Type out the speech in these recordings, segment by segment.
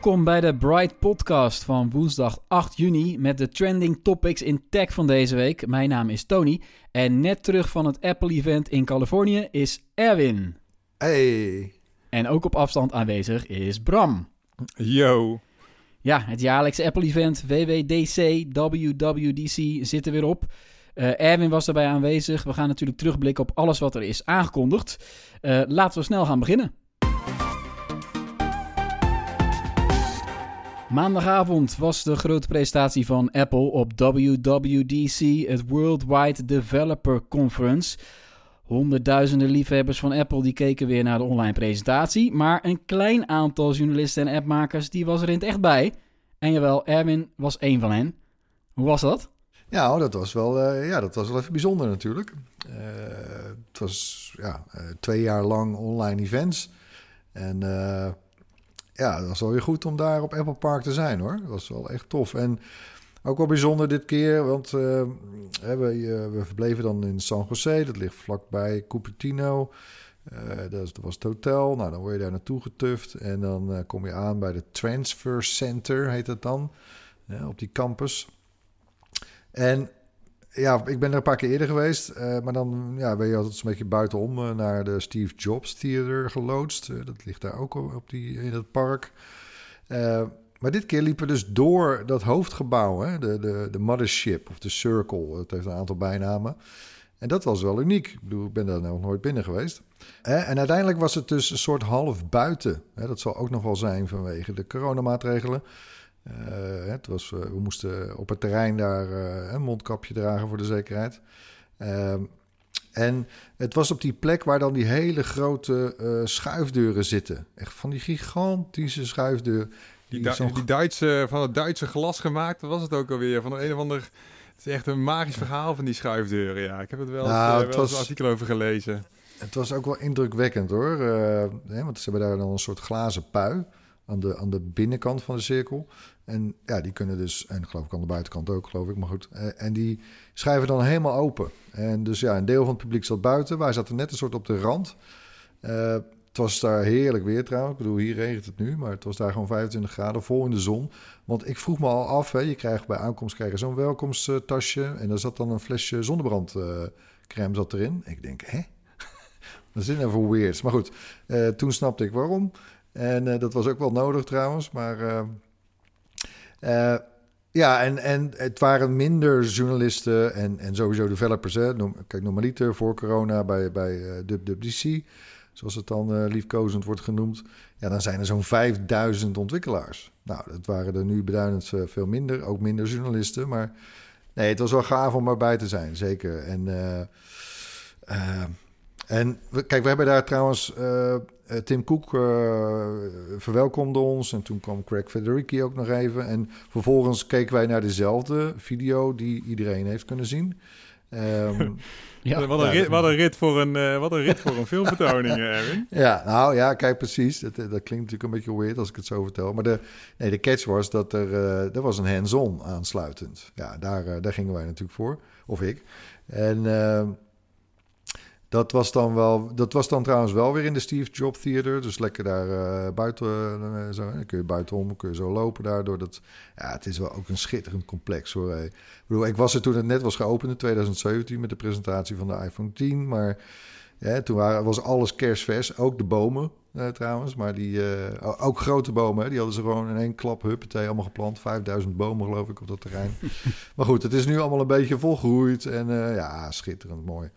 Welkom bij de Bright Podcast van woensdag 8 juni met de trending topics in tech van deze week. Mijn naam is Tony en net terug van het Apple-event in Californië is Erwin. Hey. En ook op afstand aanwezig is Bram. Yo. Ja, het jaarlijkse Apple-event WWDC, WWDC zit er weer op. Eh, Erwin was daarbij aanwezig. We gaan natuurlijk terugblikken op alles wat er is aangekondigd. Eh, laten we snel gaan beginnen. Maandagavond was de grote presentatie van Apple op WWDC, het Worldwide Developer Conference. Honderdduizenden liefhebbers van Apple die keken weer naar de online presentatie, maar een klein aantal journalisten en appmakers die was er in het echt bij. En jawel, Erwin was één van hen. Hoe was dat? Ja, dat was wel, eh, ja, dat was wel even bijzonder natuurlijk. Eh, het was ja, eh, twee jaar lang online events. En ja, het was wel weer goed om daar op Apple Park te zijn hoor. Dat was wel echt tof. En ook wel bijzonder dit keer, want hè, we, we verbleven dan in San Jose. Dat ligt vlakbij Cupertino. Eh, dat, dat was het hotel. Nou, dan word je daar naartoe getuft. En dan eh, kom je aan bij de Transfer Center, heet het dan. op die campus. En ja, ik ben er een paar keer eerder geweest. eh, maar dan ja, ben je altijd zo'n beetje buitenom eh, naar de Steve Jobs Theater geloodst. Eh, dat ligt daar ook op die, in het park. Maar dit keer liepen we dus door dat hoofdgebouw, hè? De, de, de Mothership of de Circle. Het heeft een aantal bijnamen. En dat was wel uniek. Ik bedoel, ik ben daar nog nooit binnen geweest. En uiteindelijk was het dus een soort half buiten. Dat zal ook nog wel zijn vanwege de coronamaatregelen. Eh, het was, eh, we moesten op het terrein daar eh, een mondkapje dragen voor de zekerheid. Ehm, en het was op die plek waar dan die hele grote schuifdeuren zitten. Echt van die gigantische schuifdeuren. Die, Die Duitse, van het Duitse glas gemaakt, was het ook alweer? Van een of ander... Het is echt een magisch verhaal van die schuifdeuren, ja. Ik heb het wel Nou, wel eens was- een artikel over gelezen. Het was ook wel indrukwekkend hoor. Hè, want ze hebben daar dan een soort glazen pui aan de, aan de binnenkant van de cirkel. En ja, die kunnen dus, en geloof ik aan de buitenkant ook, geloof ik, maar goed. Eh, en die schrijven dan helemaal open. En dus ja, een deel van het publiek zat buiten. Wij zaten net een soort op de rand. Eh, het was daar heerlijk weer trouwens. Ik bedoel, hier regent het nu, maar het was daar gewoon 25 graden, vol in de zon. Want ik vroeg me al af, hè, je krijgt bij aankomst zo'n welkomsttasje. En daar zat dan een flesje zonnebrandcrème zat erin. Ik denk, hè? Dat is even weird. Maar goed, eh, toen snapte ik waarom. En eh, dat was ook wel nodig trouwens. Maar eh, eh, ja, en, en het waren minder journalisten en, en sowieso developers. Hè. Kijk, normaliter voor corona bij, bij WWDC, zoals het dan liefkozend wordt genoemd. Ja, dan zijn er zo'n 5000 ontwikkelaars. Nou, dat waren er nu beduidend veel minder. Ook minder journalisten. Maar nee, het was wel gaaf om erbij te zijn, zeker. En... en kijk, we hebben daar trouwens... Tim Cook eh, verwelkomde ons. En toen kwam Craig Federici ook nog even. En vervolgens keken wij naar dezelfde video... die iedereen heeft kunnen zien. Ehm, Ja, wat, een ja, rit, wat, een rit voor een, eh, wat een rit voor een filmvertoning, eh, Erwin. ja, nou ja, kijk precies. Dat, dat klinkt natuurlijk een beetje weird als ik het zo vertel. Maar de, nee, de catch was dat er, eh, er was een hands-on aansluitend. Ja, daar, eh, daar gingen wij natuurlijk voor. Of ik. En... Dat was dan wel, dat was dan trouwens wel weer in de Steve Jobs Theater. Dus lekker daar eh, buiten, eh, zo, dan kun je buitenom, kun je zo lopen daardoor. Dat, ja, het is wel ook een schitterend complex hoor. Ik bedoel, ik was er toen het net was geopend in 2017 met de presentatie van de iPhone 10. Maar ja, toen waren, was alles kerstvers, ook de bomen eh, trouwens. Maar die, ook grote bomen, hè, die hadden ze gewoon in één klap, huppatee, allemaal geplant. 5000 bomen geloof ik op dat terrein. maar goed, het is nu allemaal een beetje volgroeid en ja, schitterend mooi.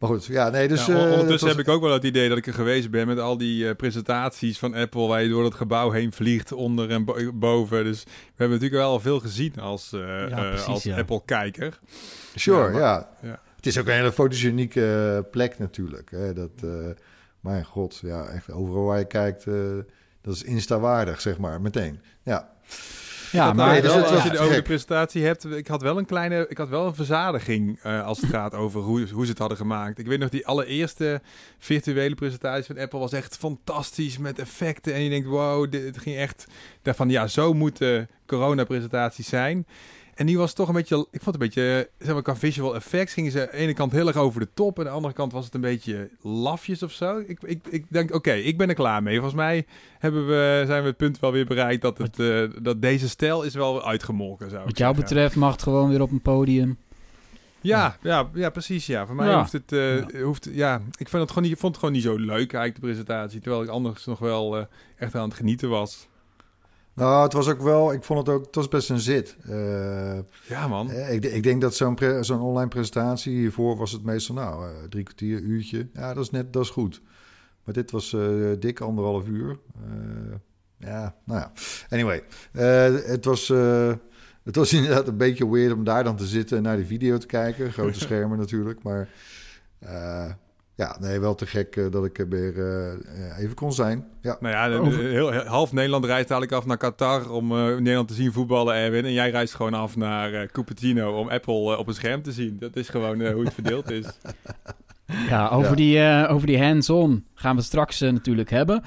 Maar goed, ja, nee, dus... Ja, eh, ondertussen heb ik ook wel het idee dat ik er geweest ben met al die uh, presentaties van Apple... waar je door het gebouw heen vliegt, onder en bo boven. Dus we hebben natuurlijk wel veel gezien als, uh, ja, precies, als ja. Apple-kijker. Sure, ja, ja. Het is ook een hele fotogenieke plek natuurlijk. Hè, dat, mijn god, ja, echt overal waar je kijkt, dat is insta-waardig, zeg maar, meteen. Ja. Ja, maar dus wel, als je over de presentatie hebt, ik had wel een kleine, ik had wel een verzadiging uh, als het gaat over hoe, hoe ze het hadden gemaakt. Ik weet nog, die allereerste virtuele presentatie van Apple was echt fantastisch met effecten. En je denkt, wow, dit, het ging echt daarvan, ja, zo moeten corona-presentaties zijn. En die was toch een beetje, ik vond het een beetje, zeg maar, qua visual effects gingen ze aan de ene kant heel erg over de top. En aan de andere kant was het een beetje lafjes of zo. Ik, ik, ik denk, oké, ik ben er klaar mee. Volgens mij hebben we, zijn we het punt wel weer bereikt dat, het, uh, dat deze stijl is wel uitgemolken. Zou Wat jou betreft mag het gewoon weer op een podium. Ja, ja, ja, precies. Ja. Voor mij ja. hoeft het. Uh, ja. Hoeft, ja, ik vond het, gewoon niet, vond het gewoon niet zo leuk, eigenlijk, de presentatie. Terwijl ik anders nog wel uh, echt aan het genieten was. Nou, het was ook wel, ik vond het ook, het was best een zit. Uh, ja, man. Ik, ik denk dat zo'n zo'n online presentatie hiervoor was het meestal, nou, uh, drie kwartier, uurtje. Ja, dat is net, dat is goed. Maar dit was uh, dik anderhalf uur. ja, nou ja. Anyway, het was. het was inderdaad een beetje weird om daar dan te zitten en naar die video te kijken. Grote schermen natuurlijk, maar ja, nee, wel te gek uh, dat ik er weer uh, even kon zijn. Ja. Nou ja, Over... heel, half Nederland reist eigenlijk af naar Qatar om uh, Nederland te zien voetballen, Erwin. En jij reist gewoon af naar Cupertino om Apple op een scherm te zien. Dat is gewoon hoe het verdeeld is. Ja, over ja. die, over die hands-on gaan we straks natuurlijk hebben.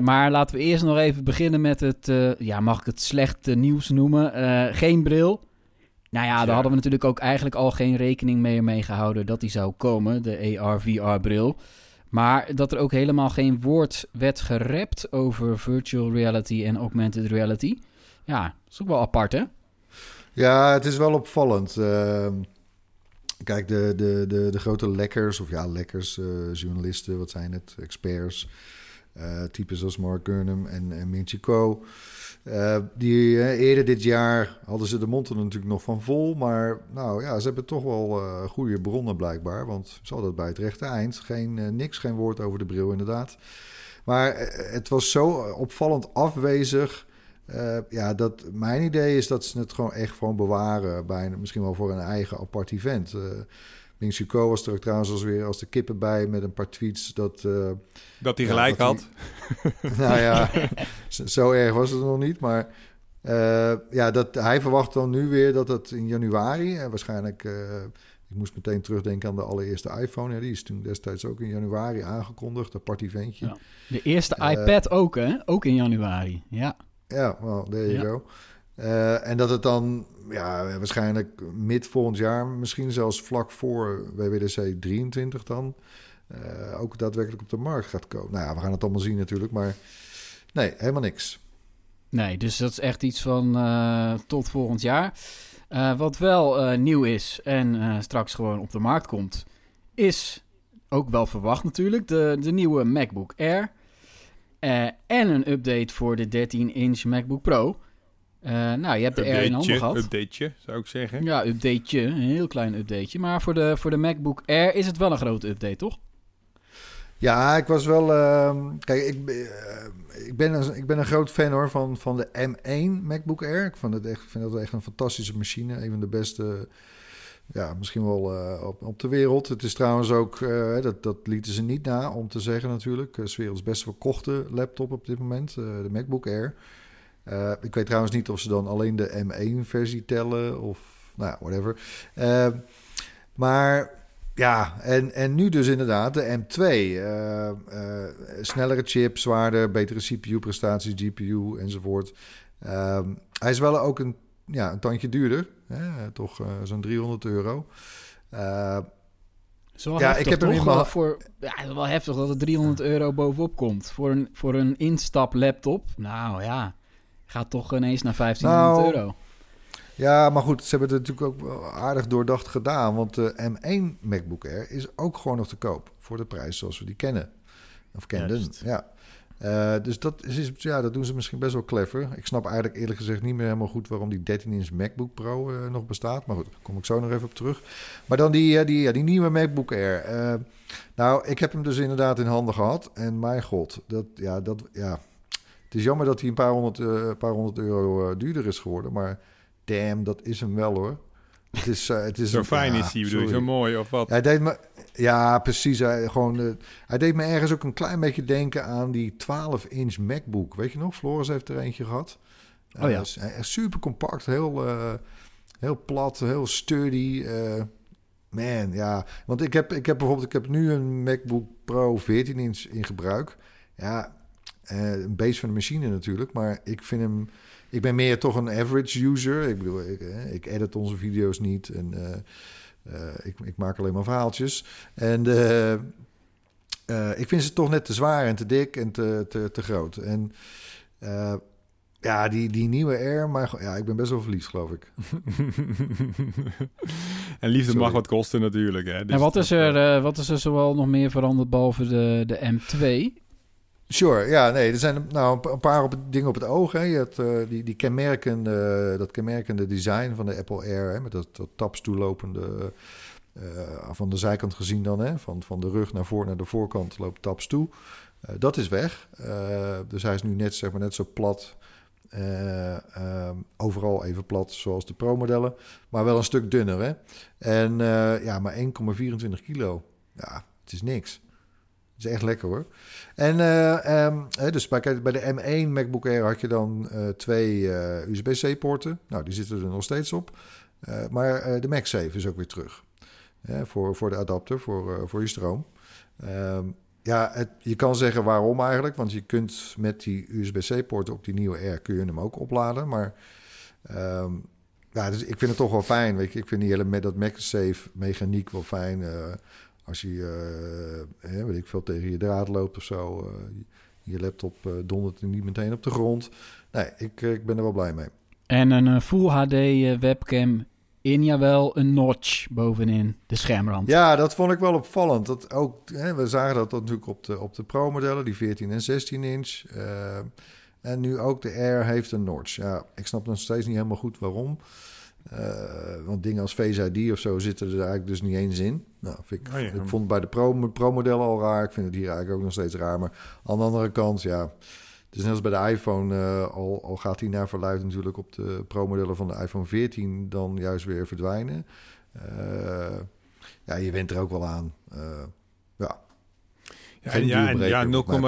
maar laten we eerst nog even beginnen met het, ja, mag ik het slechte nieuws noemen? geen bril. Nou ja, daar hadden we natuurlijk ook eigenlijk al geen rekening mee, mee gehouden dat die zou komen, de AR-VR-bril. Maar dat er ook helemaal geen woord werd gerept over virtual reality en augmented reality. Ja, dat is ook wel apart, hè? Ja, het is wel opvallend. Uh, kijk, de, de, de, de grote lekkers, of ja, lekkers, uh, journalisten, wat zijn het, experts, uh, types als Mark Gurnham en, en Chico... Uh, die, uh, eerder dit jaar hadden ze de mond er natuurlijk nog van vol. Maar nou ja, ze hebben toch wel goede bronnen blijkbaar. Want ze het bij het rechte eind. Geen, niks, geen woord over de bril inderdaad. Maar het was zo opvallend afwezig. ja, dat mijn idee is dat ze het gewoon echt gewoon bewaren. Bij, misschien wel voor een eigen apart event. Ming Suko was er ook trouwens als weer als de kippen bij met een paar tweets dat... Uh, dat hij gelijk ja, dat had. Hij, nou ja, zo erg was het nog niet, maar... Uh, ja, dat, hij verwacht dan nu weer dat het in januari... en waarschijnlijk... Uh, ik moest meteen terugdenken aan de allereerste iPhone. Ja, die is toen destijds ook in januari aangekondigd, een partyventje. Ja. De eerste iPad ook, hè? Ook in januari, ja. Ja, well, there you ja. go. Uh, en dat het dan ja, waarschijnlijk mid volgend jaar, misschien zelfs vlak voor WWDC 23 dan, uh, ook daadwerkelijk op de markt gaat komen. Nou ja, we gaan het allemaal zien natuurlijk, maar nee, helemaal niks. Nee, dus dat is echt iets van uh, tot volgend jaar. wat wel nieuw is en straks gewoon op de markt komt, is ook wel verwacht natuurlijk, de, de nieuwe MacBook Air. en een update voor de 13-inch MacBook Pro. Uh, nou, je hebt de Air in handen gehad. Updateje, zou ik zeggen. Ja, updateje. Een heel klein updateje. Maar voor de, voor de MacBook Air is het wel een grote update, toch? Ja, ik was wel... Uh, kijk, ik, uh, ik, ben een, ik ben een groot fan hoor van, van de M1 MacBook Air. Ik vond het echt, vind dat echt een fantastische machine. Een van de beste... Ja, misschien wel uh, op, op de wereld. Het is trouwens ook, dat, dat lieten ze niet na om te zeggen natuurlijk. Uh, werelds best verkochte laptop op dit moment, de MacBook Air. Uh, ik weet trouwens niet of ze dan alleen de M1-versie tellen of nou whatever. Uh, maar ja, en, en nu dus inderdaad de M2. Uh, snellere chip, zwaarder, betere CPU-prestaties, GPU enzovoort. Ehm, hij is wel ook een, ja, een tandje duurder, hè? toch zo'n 300 euro. Zo ja, heftig, ik heb hem toch? voor ja, wel heftig dat er 300 euro bovenop komt voor een, voor een instap laptop. Nou ja, gaat toch ineens naar 1500 nou, euro. Ja, maar goed, ze hebben het natuurlijk ook aardig doordacht gedaan. Want de M1 MacBook Air is ook gewoon nog te koop. Voor de prijs zoals we die kennen. Of kenden, ja. Uh, dus dat, is, ja, dat doen ze misschien best wel clever. Ik snap eigenlijk eerlijk gezegd niet meer helemaal goed waarom die 13-inch MacBook Pro uh, nog bestaat. Maar goed, daar kom ik zo nog even op terug. Maar dan die, uh, die, ja, die nieuwe MacBook Air. nou, ik heb hem dus inderdaad in handen gehad. En mijn god, dat, ja, dat, ja. Het is jammer dat hij een paar honderd, paar honderd euro duurder is geworden. Maar damn, dat is hem wel hoor. Het is, uh, het is zo fijn is hij, bedoel je, zo mooi of wat? Hij deed me, ja, precies. Hij, gewoon, uh, hij deed me ergens ook een klein beetje denken aan die 12-inch MacBook. Weet je nog? Floris heeft er eentje gehad. Oh ja. Uh, super compact, heel, heel plat, heel sturdy. man, ja. Want ik heb, ik heb bijvoorbeeld, ik heb nu een MacBook Pro 14 inch in gebruik. Ja, een base van de machine natuurlijk, maar ik vind hem ik ben meer toch een average user. Ik bedoel, ik, ik edit onze video's niet en uh, uh, ik, ik, maak alleen maar verhaaltjes. En uh, ik vind ze toch net te zwaar en te dik en te, te, te groot. En ja, die, die nieuwe Air, maar ja, ik ben best wel verliefd, geloof ik. en liefde mag wat kosten natuurlijk. Hè? Dus en wat is, er, wat is er zoal nog meer veranderd behalve de, de M2? Sure, ja, nee, er zijn nou een paar op, dingen op het oog. Hè. Je hebt uh, die, die kenmerkende, dat kenmerkende design van de Apple Air, hè, met dat, dat taps toelopende, uh, van de zijkant gezien dan, hè, van, van de rug naar voor naar de voorkant loopt taps toe. Uh, dat is weg. dus hij is nu net, zeg maar, net zo plat, overal even plat zoals de Pro-modellen, maar wel een stuk dunner. Hè. En ja, maar 1,24 kilo. Ja, het is niks is echt lekker hoor. En uh, um, dus bij, de M1 MacBook Air had je dan uh, twee uh, USB-C-poorten. Nou, die zitten er nog steeds op. maar de MagSafe is ook weer terug. voor, voor de adapter, voor, voor je stroom. Um, ja, het, je kan zeggen waarom eigenlijk. Want je kunt met die USB-C-poorten op die nieuwe Air... kun je hem ook opladen. Maar um, ja, dus ik vind het toch wel fijn. Weet je. Ik vind die hele met dat MagSafe mechaniek wel fijn... Als je, uh, weet ik veel, tegen je draad loopt of zo. Uh, je laptop uh, dondert niet meteen op de grond. Nee, ik, ik ben er wel blij mee. En een Full HD webcam in, jawel, een notch bovenin de schermrand. Ja, dat vond ik wel opvallend. Dat ook, hè, we zagen dat natuurlijk op de, op de Pro-modellen, die 14 en 16 inch. en nu ook de Air heeft een notch. Ja, ik snap nog steeds niet helemaal goed waarom. Uh, want dingen als Face ID of zo zitten er eigenlijk dus niet eens in. Nou, ik, oh ik vond het bij de Pro-modellen al raar. Ik vind het hier eigenlijk ook nog steeds raar. Maar aan de andere kant, ja... Het is net als bij de iPhone, uh, al, al gaat die naar verluid natuurlijk op de Pro-modellen van de iPhone 14 dan juist weer verdwijnen. Uh, ja, je went er ook wel aan. ja. Ja, en ja, ja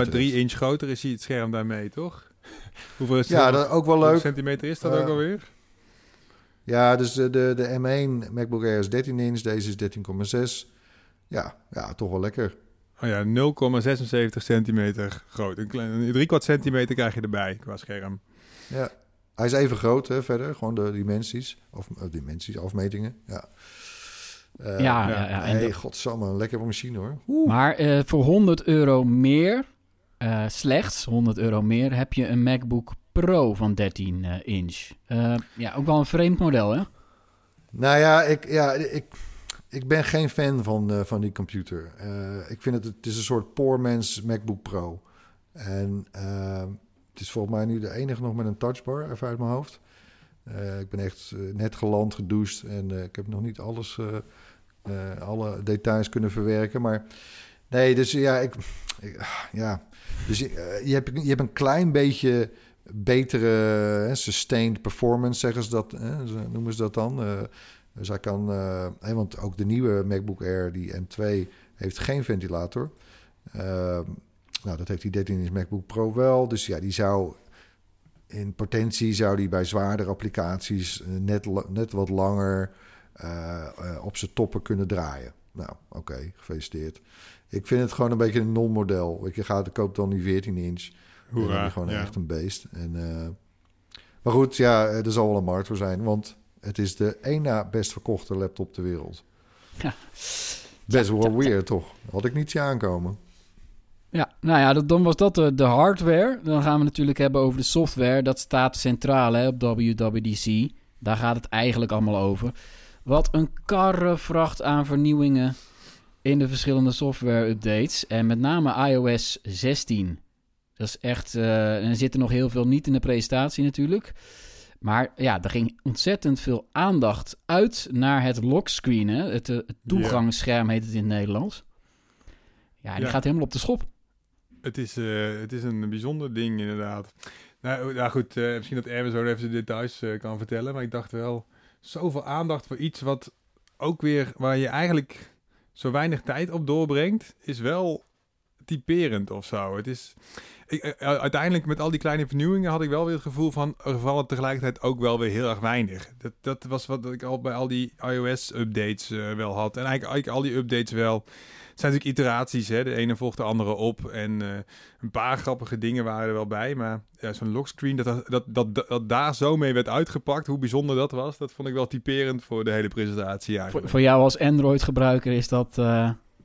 0,3 inch groter is het scherm daarmee, toch? Hoeveel is ja, dat ook wel leuk. centimeter is dat ook alweer? Ja, dus de, de, de M1 MacBook Air is 13 inch, deze is 13,6. Ja, ja, toch wel lekker. Oh ja, 0,76 centimeter groot. Een, klein, drie kwart centimeter krijg je erbij qua scherm. Ja, hij is even groot hè, verder. Gewoon de dimensies. Of, of dimensies, afmetingen. Ja. Uh, ja, ja, ja. Hey, de... godsamme, een lekkere machine hoor. Oeh. Maar uh, voor 100 euro meer, uh, slechts 100 euro meer, heb je een MacBook Pro van 13 uh, inch. Uh, ja, ook wel een vreemd model, hè? Nou ja, ik, ja, ik, ik ben geen fan van, uh, van die computer. ik vind het, het is een soort poor man's MacBook Pro. En het is volgens mij nu de enige nog met een touchbar, even uit mijn hoofd. ik ben echt net geland, gedoucht en ik heb nog niet alles, alle details kunnen verwerken. Maar nee, dus ja, ik, ik ja. Dus je, hebt, je hebt een klein beetje betere sustained performance, zeggen ze dat, noemen ze dat dan. Dus hij kan, uh, want ook de nieuwe MacBook Air, die M2, heeft geen ventilator. Uh, nou, dat heeft die 13-inch MacBook Pro wel. Dus ja, die zou in potentie zou die bij zwaardere applicaties net, net wat langer op zijn toppen kunnen draaien. Nou, oké, gefeliciteerd. Ik vind het gewoon een beetje een non-model. Je gaat, koopt dan die 14 Hoera, gewoon echt een beest. En, uh, maar goed, ja, er zal wel een markt voor zijn. Want het is de één na best verkochte laptop ter wereld. Ja. Best wel weird, toch? Had ik niet zien aankomen. Ja, nou ja, dan was dat de, de, hardware. Dan gaan we natuurlijk hebben over de software. Dat staat centraal hè, op WWDC. Daar gaat het eigenlijk allemaal over. Wat een karrevracht aan vernieuwingen in de verschillende software-updates. En met name iOS 16. Dat is echt... Uh, er zit er nog heel veel niet in de presentatie natuurlijk. Maar ja, er ging ontzettend veel aandacht uit naar het lockscreen. Hè? Het, eh, het toegangsscherm heet het in het Nederlands. Ja, die gaat helemaal op de schop. Het is, uh, het is een bijzonder ding inderdaad. Nou, nou goed, uh, misschien dat Erwin zo even de details kan vertellen. Maar ik dacht wel, zoveel aandacht voor iets wat ook weer... waar je eigenlijk zo weinig tijd op doorbrengt... is wel typerend of zo. Het is eh, eh, uiteindelijk met al die kleine vernieuwingen had ik wel weer het gevoel van er vallen tegelijkertijd ook wel weer heel erg weinig. Dat, dat was wat ik al bij al die iOS-updates uh, wel had. En eigenlijk, al die updates wel. Het zijn natuurlijk iteraties, hè? de ene volgt de andere op. En een paar grappige dingen waren er wel bij. Maar zo'n lockscreen, dat, dat, dat, dat, daar zo mee werd uitgepakt, hoe bijzonder dat was, dat vond ik wel typerend voor de hele presentatie. Eigenlijk. Voor, jou als Android-gebruiker is dat.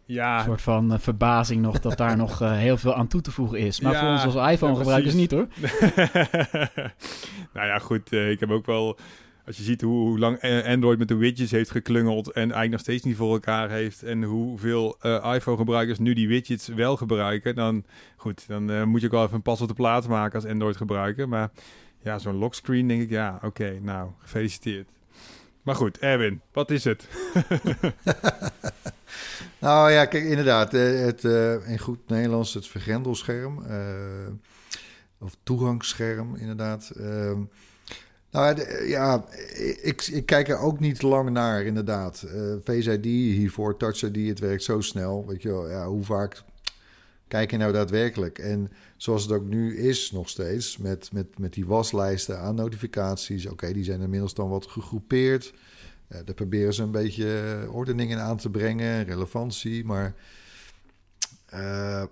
Ja. Een soort van uh, verbazing nog dat daar nog uh, heel veel aan toe te voegen is. Maar voor ons als iPhone-gebruikers niet hoor. nou ja, goed. Uh, ik heb ook wel... Als je ziet hoe, hoe, lang Android met de widgets heeft geklungeld... en eigenlijk nog steeds niet voor elkaar heeft... en hoeveel iPhone-gebruikers nu die widgets wel gebruiken... dan, goed, dan moet je ook wel even een pas op de plaats maken als Android-gebruiker. Maar ja, zo'n lockscreen denk ik... ja, oké, nou, gefeliciteerd. Maar goed, Erwin, wat is het? nou ja, kijk, inderdaad. Eh, het, uh, in goed Nederlands het vergrendelscherm. Uh, of toegangsscherm, inderdaad. Uh, nou ja, ik, ik kijk er ook niet lang naar, inderdaad. Uh, Face hiervoor, Touch ID, het werkt zo snel. Weet je wel, ja, hoe vaak kijk je nou daadwerkelijk? En zoals het ook nu is, nog steeds, met, met, met die waslijsten aan notificaties. Oké, die zijn inmiddels dan wat gegroepeerd. Uh, daar proberen ze een beetje ordeningen aan te brengen, relevantie. Maar. Uh,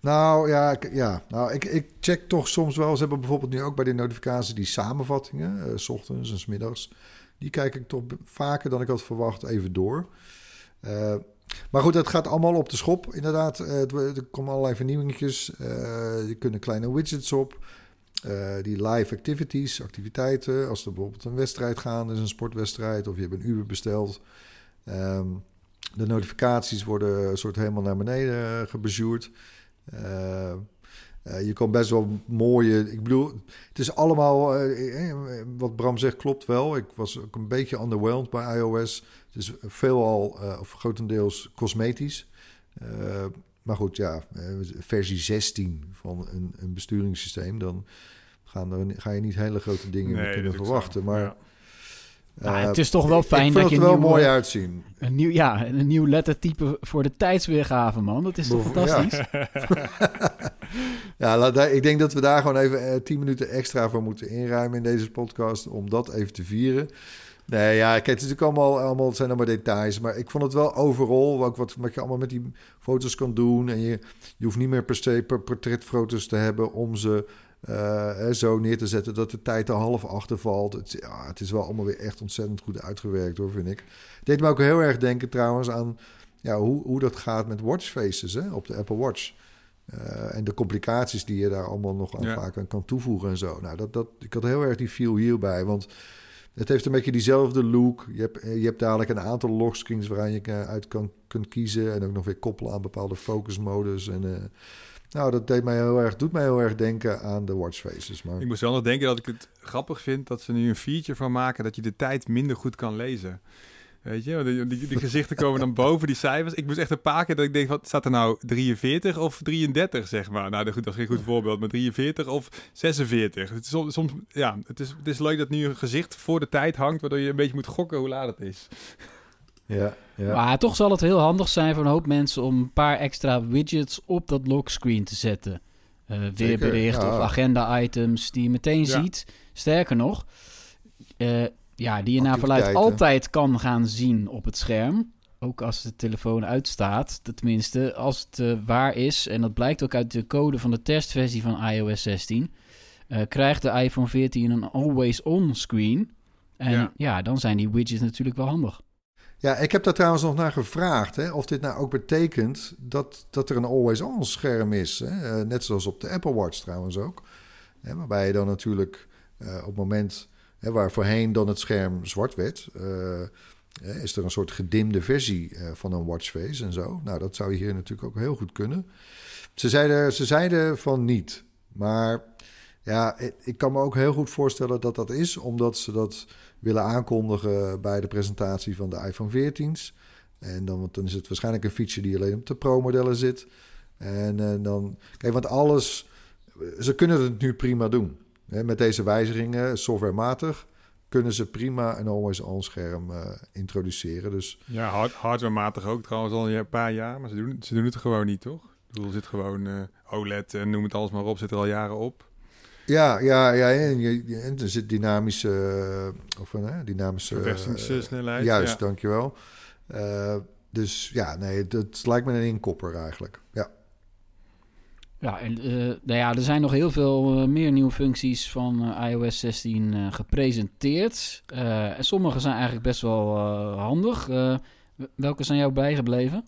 nou ja, ik, ja. Nou, ik, ik check toch soms wel. Ze hebben bijvoorbeeld nu ook bij de notificatie die samenvattingen, s ochtends en s middags. Die kijk ik toch vaker dan ik had verwacht even door. Maar goed, het gaat allemaal op de schop, inderdaad. Uh, er komen allerlei vernieuwingetjes. Uh, er kunnen kleine widgets op. Uh, die live activities, activiteiten. Als er bijvoorbeeld een wedstrijd gaan, is een sportwedstrijd, of je hebt een Uber besteld. Um, de notificaties worden soort helemaal naar beneden gebezuurd. Je kan best wel mooie. Ik bedoel, het is allemaal. Wat Bram zegt klopt wel. Ik was ook een beetje underwhelmed bij iOS. Het is veelal, uh, of grotendeels, cosmetisch. maar goed, ja, versie 16 van een, een besturingssysteem. Dan gaan er, ga je niet hele grote dingen nee, kunnen verwachten. Maar. Ja. Nou, het is toch wel fijn dat je het wel mooi uitzien. Een nieuw, ja, een nieuw lettertype voor de tijdsweergave, man. Dat is toch fantastisch? Ja, ja ik denk dat we daar gewoon even uh, tien minuten extra voor moeten inruimen in deze podcast. Om dat even te vieren. Nee, ja, kijk, het is natuurlijk allemaal, allemaal het zijn allemaal details. Maar ik vond het wel overal, ook wat, wat je allemaal met die foto's kan doen. En je, je hoeft niet meer per se per portretfoto's te hebben om ze uh, zo neer te zetten dat de tijd er half achter valt. Het, ja, het is wel allemaal weer echt ontzettend goed uitgewerkt hoor, vind ik. Het deed me ook heel erg denken trouwens aan ja, hoe, hoe dat gaat met watchfaces hè, op de Apple Watch. Uh, en de complicaties die je daar allemaal nog aan vaak aan kan toevoegen en zo. Nou, dat, dat, ik had heel erg die feel hierbij, want het heeft een beetje diezelfde look. Je hebt, je hebt dadelijk een aantal lockscreens waaraan je uit kan, kunt kiezen en ook nog weer koppelen aan bepaalde focusmodus en... Uh, nou, dat deed mij heel erg, doet mij heel erg denken aan de watchfaces. Maar... Ik moest wel nog denken dat ik het grappig vind dat ze nu een feature van maken dat je de tijd minder goed kan lezen. Weet je, die, die, die gezichten komen dan boven die cijfers. Ik moest echt een paar keer dat ik denk, wat staat er nou 43 of 33, zeg maar. Nou, dat is geen goed voorbeeld, maar 43 of 46. Het is soms, soms ja, het is, het is leuk dat nu een gezicht voor de tijd hangt, waardoor je een beetje moet gokken hoe laat het is. Ja, ja. Maar toch zal het heel handig zijn voor een hoop mensen om een paar extra widgets op dat lockscreen te zetten. Uh, weerbericht ja. of agenda-items die je meteen ziet. Sterker nog, uh, ja, die je naar verluid altijd kan gaan zien op het scherm. Ook als de telefoon uitstaat. Tenminste, als het uh, waar is. En dat blijkt ook uit de code van de testversie van iOS 16. krijgt de iPhone 14 een always-on screen. En ja. ja, dan zijn die widgets natuurlijk wel handig. Ja, ik heb daar trouwens nog naar gevraagd. Hè, of dit nou ook betekent dat, dat er een always-on scherm is. Hè? net zoals op de Apple Watch trouwens ook. Hè, waarbij je dan natuurlijk op het moment waar voorheen dan het scherm zwart werd is er een soort gedimde versie eh, van een watchface en zo? Nou, dat zou hier natuurlijk ook heel goed kunnen. Ze zeiden, ze zeiden van niet. Maar ja, ik kan me ook heel goed voorstellen dat dat is, omdat ze dat willen aankondigen bij de presentatie van de iPhone 14's. En dan, dan is het waarschijnlijk een feature die alleen op de Pro-modellen zit. En, en, dan, kijk, want alles, ze kunnen het nu prima doen. Met deze wijzigingen, softwarematig kunnen ze prima een always-on scherm uh, introduceren. Dus... Ja, hard, hardwarematig ook trouwens al een paar jaar, maar ze doen, ze doen het gewoon niet, toch? Ik bedoel, zit gewoon uh, OLED en noem het alles maar op, zit er al jaren op. Ja, ja, ja en, en er zit dynamische, uh, of uh, dynamische vervestingssnelheid. juist, ja. dankjewel. dus ja, nee, het lijkt me een inkopper eigenlijk. Ja. Ja, en uh, nou ja, er zijn nog heel veel uh, meer nieuwe functies van uh, iOS 16 gepresenteerd. en sommige zijn eigenlijk best wel handig. welke zijn jou bijgebleven?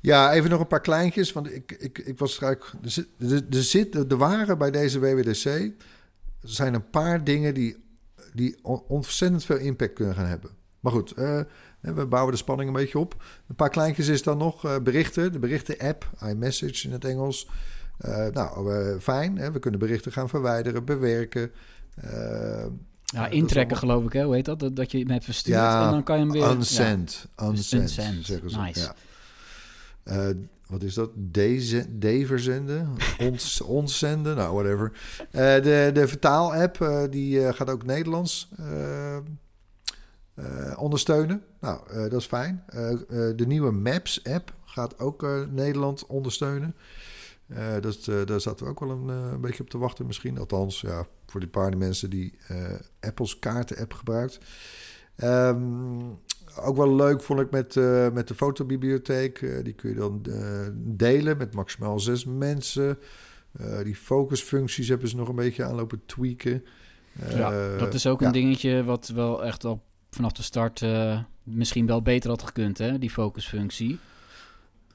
Ja, even nog een paar kleintjes. Want ik, ik, ik was eigenlijk. Er, er, zit, er waren bij deze WWDC. Zijn een paar dingen die, die ontzettend veel impact kunnen gaan hebben. Maar goed, we bouwen de spanning een beetje op. Een paar kleintjes is dan nog uh, berichten. De berichten-app, iMessage in het Engels. Uh, nou, uh, fijn. Hè? We kunnen berichten gaan verwijderen, bewerken. ja, intrekken geloof ik, hè? Hoe heet dat? Dat, je hem hebt verstuurd ja, en dan kan je hem weer... Unsend. Ja. Unsend, unsend. zeggen ze. Nice. Ja. wat is dat? Deze, de verzenden? ons, ons zenden? Nou, whatever. de, de vertaal-app, die gaat ook Nederlands uh, ondersteunen. Nou, uh, dat is fijn. Uh, de nieuwe Maps-app gaat ook Nederland ondersteunen. dat, daar zaten we ook wel een, een, beetje op te wachten misschien. Althans, ja, voor die paar mensen die Apples kaarten-app gebruikt. Um, ook wel leuk vond ik met, met de fotobibliotheek. die kun je dan delen met maximaal zes mensen. die focusfuncties hebben ze nog een beetje aanlopen tweaken. ja, dat is ook een dingetje wat wel echt al vanaf de start uh, misschien wel beter had gekund, hè? Die focusfunctie.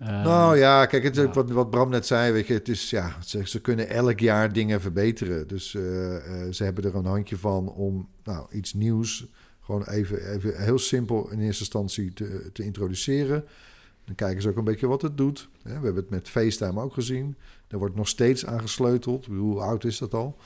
Uh, nou ja, kijk, het, ja. Wat, wat Bram net zei, weet je, het is, ja, ze, ze kunnen elk jaar dingen verbeteren. Dus uh, ze hebben er een handje van om nou, iets nieuws gewoon even, even heel simpel in eerste instantie te, te introduceren. Dan kijken ze ook een beetje wat het doet. We hebben het met FaceTime ook gezien. Er wordt nog steeds aangesleuteld. Hoe oud is dat al?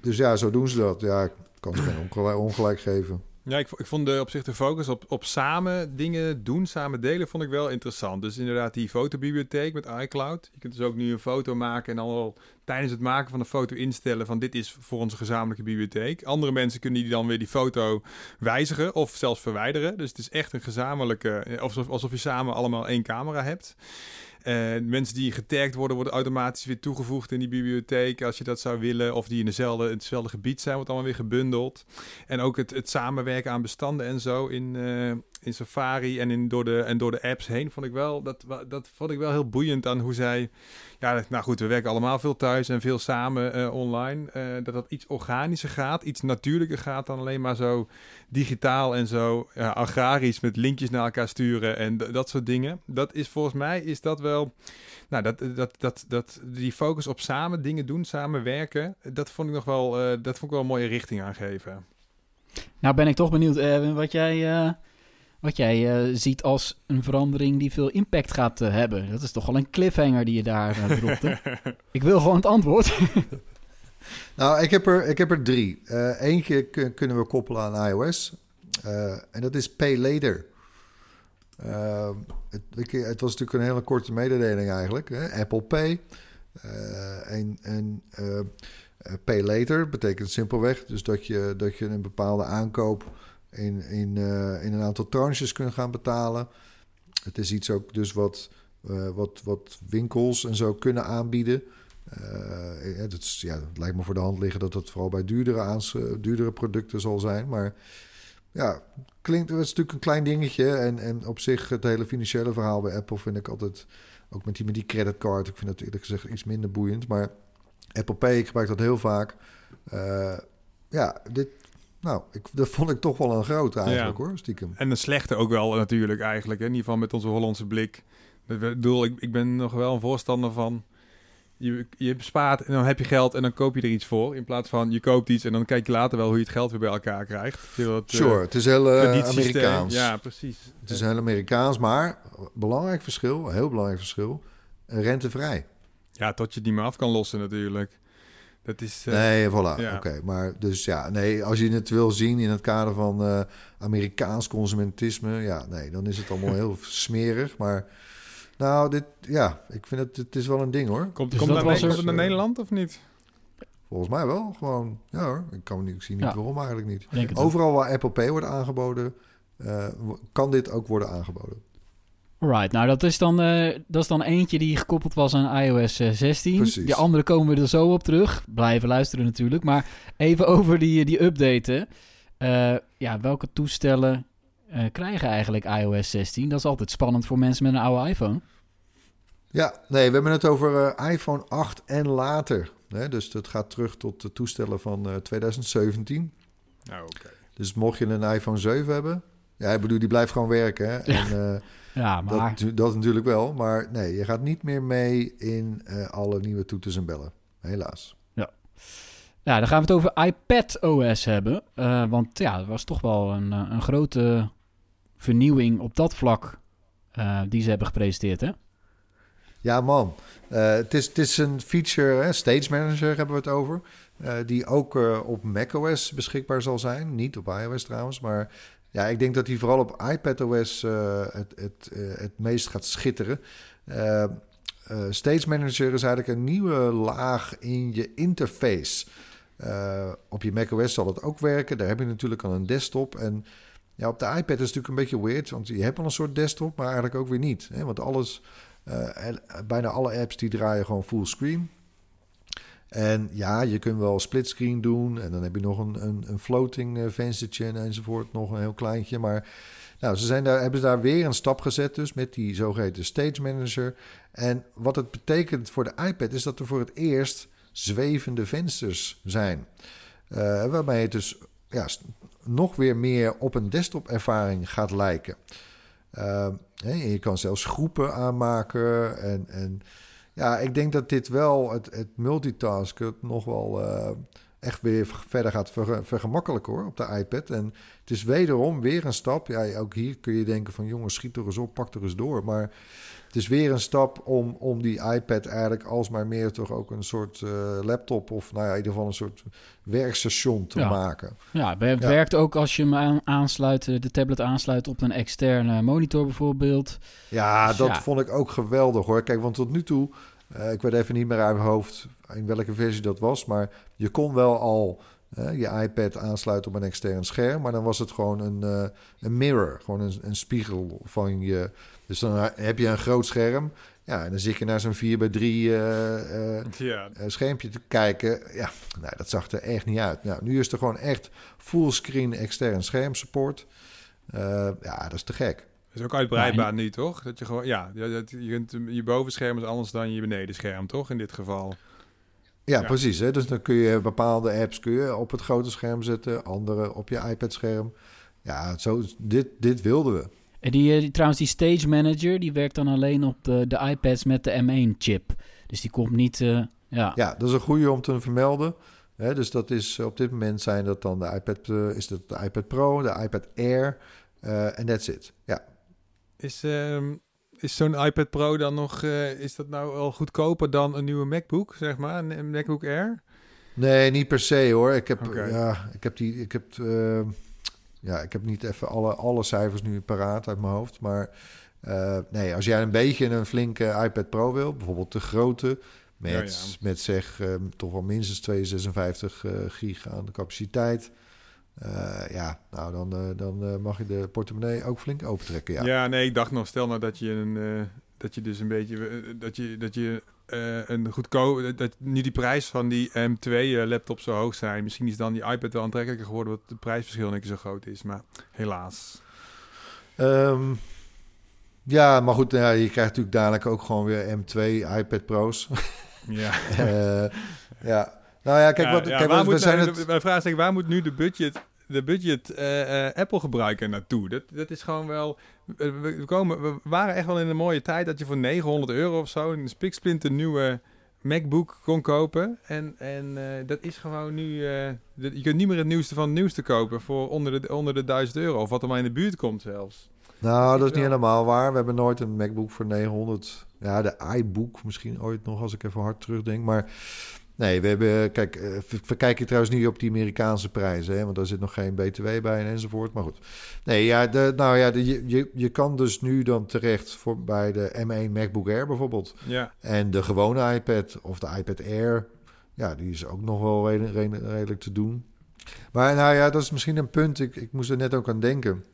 dus ja, zo doen ze dat. Ja, ik kan ze geen ongelijk geven. Ja, ik, ik vond de, op zich de focus op, op samen dingen doen, samen delen, vond ik wel interessant. Dus inderdaad die fotobibliotheek met iCloud. Je kunt dus ook nu een foto maken en dan al tijdens het maken van een foto instellen van dit is voor onze gezamenlijke bibliotheek. Andere mensen kunnen die dan weer die foto wijzigen of zelfs verwijderen. Dus het is echt een gezamenlijke, alsof, alsof je samen allemaal één camera hebt. Uh, mensen die getagd worden, worden automatisch weer toegevoegd in die bibliotheek als je dat zou willen. Of die in dezelfde, hetzelfde gebied zijn, wordt allemaal weer gebundeld. En ook het, het samenwerken aan bestanden en zo in, uh, in Safari en, in, door de, en door de apps heen vond ik wel, dat, dat vond ik wel heel boeiend aan hoe zij ja, nou goed, we werken allemaal veel thuis en veel samen uh, online. Uh, dat dat iets organischer gaat, iets natuurlijker gaat dan alleen maar zo digitaal en zo ja, agrarisch met linkjes naar elkaar sturen en dat soort dingen. Dat is volgens mij is dat wel, nou dat, dat, dat, dat die focus op samen dingen doen, samen werken, dat vond ik nog wel, uh, dat vond ik wel een mooie richting aangeven. Nou ben ik toch benieuwd, Erwin, wat jij wat jij uh, ziet als een verandering die veel impact gaat uh, hebben. Dat is toch wel een cliffhanger die je daar uh, ik wil gewoon het antwoord. nou, ik heb er, ik heb er drie. eentje kunnen we koppelen aan iOS. en dat is Pay Later. Het, het, was natuurlijk een hele korte mededeling eigenlijk. Hè? Apple Pay. en en Pay Later betekent simpelweg dus dat je, dat je een bepaalde aankoop in, in, een aantal tranches kunnen gaan betalen. Het is iets ook dus wat, uh, wat, wat winkels en zo kunnen aanbieden. Het, is, ja, lijkt me voor de hand liggen dat het vooral bij duurdere, duurdere producten zal zijn. Maar ja, klinkt, het is natuurlijk een klein dingetje. En, en op zich het hele financiële verhaal bij Apple vind ik altijd... Ook met die, met die creditcard, ik vind het eerlijk gezegd iets minder boeiend. Maar Apple Pay, ik gebruik dat heel vaak. ja, dit, nou, ik, dat vond ik toch wel een grote eigenlijk hoor, stiekem. En een slechte ook wel natuurlijk eigenlijk. Hè? In ieder geval met onze Hollandse blik. Ik bedoel, ik, ik ben nog wel een voorstander van je, je bespaart en dan heb je geld en dan koop je er iets voor. In plaats van je koopt iets en dan kijk je later wel hoe je het geld weer bij elkaar krijgt. Dat, sure, uh, het is heel uh, Amerikaans. Ja, precies. Het is heel Amerikaans, maar belangrijk verschil, heel belangrijk verschil, rentevrij. Ja, tot je het niet meer af kan lossen natuurlijk. Dat is, uh, nee, voilà. Oké, maar dus ja, nee, als je het wil zien in het kader van Amerikaans consumentisme, ja, nee, dan is het allemaal heel smerig, maar nou, dit, ja, ik vind het, het is wel een ding hoor. Komt, dus komt, naar, komt het naar Nederland of niet? Volgens mij wel, gewoon. Ja hoor, ik, kan niet, ik zie niet waarom eigenlijk niet. Overal waar Apple Pay wordt aangeboden, uh, kan dit ook worden aangeboden. Right, nou dat is, dan, uh, dat is dan eentje die gekoppeld was aan iOS 16. Precies. Die andere komen we er zo op terug. Blijven luisteren natuurlijk. Maar even over die, die updaten. Uh, ja, welke toestellen uh, krijgen eigenlijk iOS 16? Dat is altijd spannend voor mensen met een oude iPhone. Ja, nee, we hebben het over uh, iPhone 8 en later. Hè? Dus dat gaat terug tot de toestellen van uh, 2017. Nou, oké. Dus mocht je een iPhone 7 hebben... Ja, ik bedoel, die blijft gewoon werken. Hè? Ja. En, ja, maar... Dat, dat, natuurlijk wel. Maar nee, je gaat niet meer mee in alle nieuwe toeters en bellen. Helaas. Ja. Ja, dan gaan we het over iPad OS hebben. want ja, het was toch wel een, een grote vernieuwing op dat vlak uh, die ze hebben gepresenteerd, hè? Ja, man. Het, is, het is een feature, hè, Stage Manager hebben we het over, uh, die ook op macOS beschikbaar zal zijn. Niet op iOS trouwens, maar ja, ik denk dat die vooral op iPadOS het, het, het meest gaat schitteren. Stage Manager is eigenlijk een nieuwe laag in je interface. op je macOS zal het ook werken. Daar heb je natuurlijk al een desktop en ja, op de iPad is het natuurlijk een beetje weird, want je hebt al een soort desktop, maar eigenlijk ook weer niet. Hè? Want alles, uh, bijna alle apps die draaien gewoon fullscreen. En ja, je kunt wel splitscreen doen en dan heb je nog een, een, floating uh, venstertje enzovoort, nog een heel kleintje. Maar nou, ze zijn daar, hebben daar weer een stap gezet dus met die zogeheten Stage Manager. En wat het betekent voor de iPad is dat er voor het eerst zwevende vensters zijn. Uh, waarbij het dus ja, nog weer meer op een desktop-ervaring gaat lijken. Uh, je kan zelfs groepen aanmaken. En, en ja, ik denk dat dit wel het, het multitasken nog wel uh, echt weer verder gaat ver, vergemakkelijken hoor, op de iPad. En het is wederom weer een stap. Ja, ook hier kun je denken van jongens, schiet er eens op, pak er eens door. Maar het is weer een stap om, om die iPad eigenlijk alsmaar meer toch ook een soort uh, laptop of nou ja, in ieder geval een soort werkstation te maken. Ja, het werkt ook als je hem aansluit, eh, de tablet aansluit op een externe monitor bijvoorbeeld. Ja, dus dat vond ik ook geweldig hoor. Kijk, want tot nu toe, uh, ik weet even niet meer uit mijn hoofd in welke versie dat was, maar je kon wel al je iPad aansluiten op een extern scherm, maar dan was het gewoon een, een mirror, gewoon een, een spiegel van je dus dan heb je een groot scherm. Ja, en dan zit je naar zo'n 4 bij 3 uh, uh, ja. Eh, schermpje te kijken. Ja, nou, dat zag er echt niet uit. Nou, nu is er gewoon echt fullscreen extern schermsupport. Uh, ja, dat is te gek. Dat is ook uitbreidbaar nu, toch? Dat je gewoon, ja, je, je, je bovenscherm is anders dan je benedenscherm, toch? In dit geval. Ja, precies. Hè? Dus dan kun je bepaalde apps kun je op het grote scherm zetten, andere op je iPad-scherm. Ja, zo, dit, dit wilden we. En die, eh, die, trouwens, die Stage Manager, die werkt dan alleen op de, de iPads met de M1-chip. Dus die komt niet... Uh, ja. ja, dat is een goede om te vermelden. Hè, dus dat is op dit moment zijn dat dan de iPad, uh, is dat de iPad Pro, de iPad Air en that's it. Ja. Is, uh, is zo'n iPad Pro dan nog, is dat nou al goedkoper dan een nieuwe MacBook, zeg maar, een MacBook Air? Nee, niet per se hoor. Ik heb, okay. ja, ik heb die, ik heb ja, ik heb niet even alle, alle cijfers nu paraat uit mijn hoofd. Maar uh, nee, als jij een beetje een flinke iPad Pro wil, bijvoorbeeld de grote, met, ja, ja. met zeg uh, toch wel minstens 256 uh, gig aan de capaciteit. Uh, ja, nou dan, dan mag je de portemonnee ook flink opentrekken. Ja. ja, nee, ik dacht nog, stel nou dat je een dat je dus een beetje dat je dat je uh, een goedkoop dat nu die prijs van die M2 uh, laptop zo hoog zijn. Misschien is dan die iPad wel aantrekkelijker geworden, wat de prijsverschil niet zo groot is, maar helaas. Um, ja, maar goed, ja, je krijgt natuurlijk dadelijk ook gewoon weer M2 iPad Pro's. ja. uh, ja. Nou ja, kijk, wat, ja, kijk, waar wat, moet we zijn nou, het... Mijn vraag is, waar moet nu de budget de budget uh, Apple gebruiker naartoe. Dat, dat is gewoon wel... We, komen, we waren echt wel in een mooie tijd dat je voor 900 euro of zo... een spiksplinter nieuwe MacBook kon kopen. En, en dat is gewoon nu... je kunt niet meer het nieuwste van het nieuwste kopen voor onder de, onder de 1000 euro. Of wat er maar in de buurt komt zelfs. Nou, dat is niet helemaal waar. We hebben nooit een MacBook voor 900. Ja, de iBook misschien ooit nog, als ik even hard terugdenk. Maar nee, we hebben... Kijk, uh, verkijk je trouwens niet op die Amerikaanse prijzen, hè, want daar zit nog geen BTW bij en enzovoort. Maar goed. Nee, ja, de, nou ja, de, je, je kan dus nu dan terecht voor, bij de M1 MacBook Air bijvoorbeeld. Ja. En de gewone iPad of de iPad Air, ja, die is ook nog wel redelijk, redelijk te doen. Maar nou ja, dat is misschien een punt. Ik, ik moest er net ook aan denken.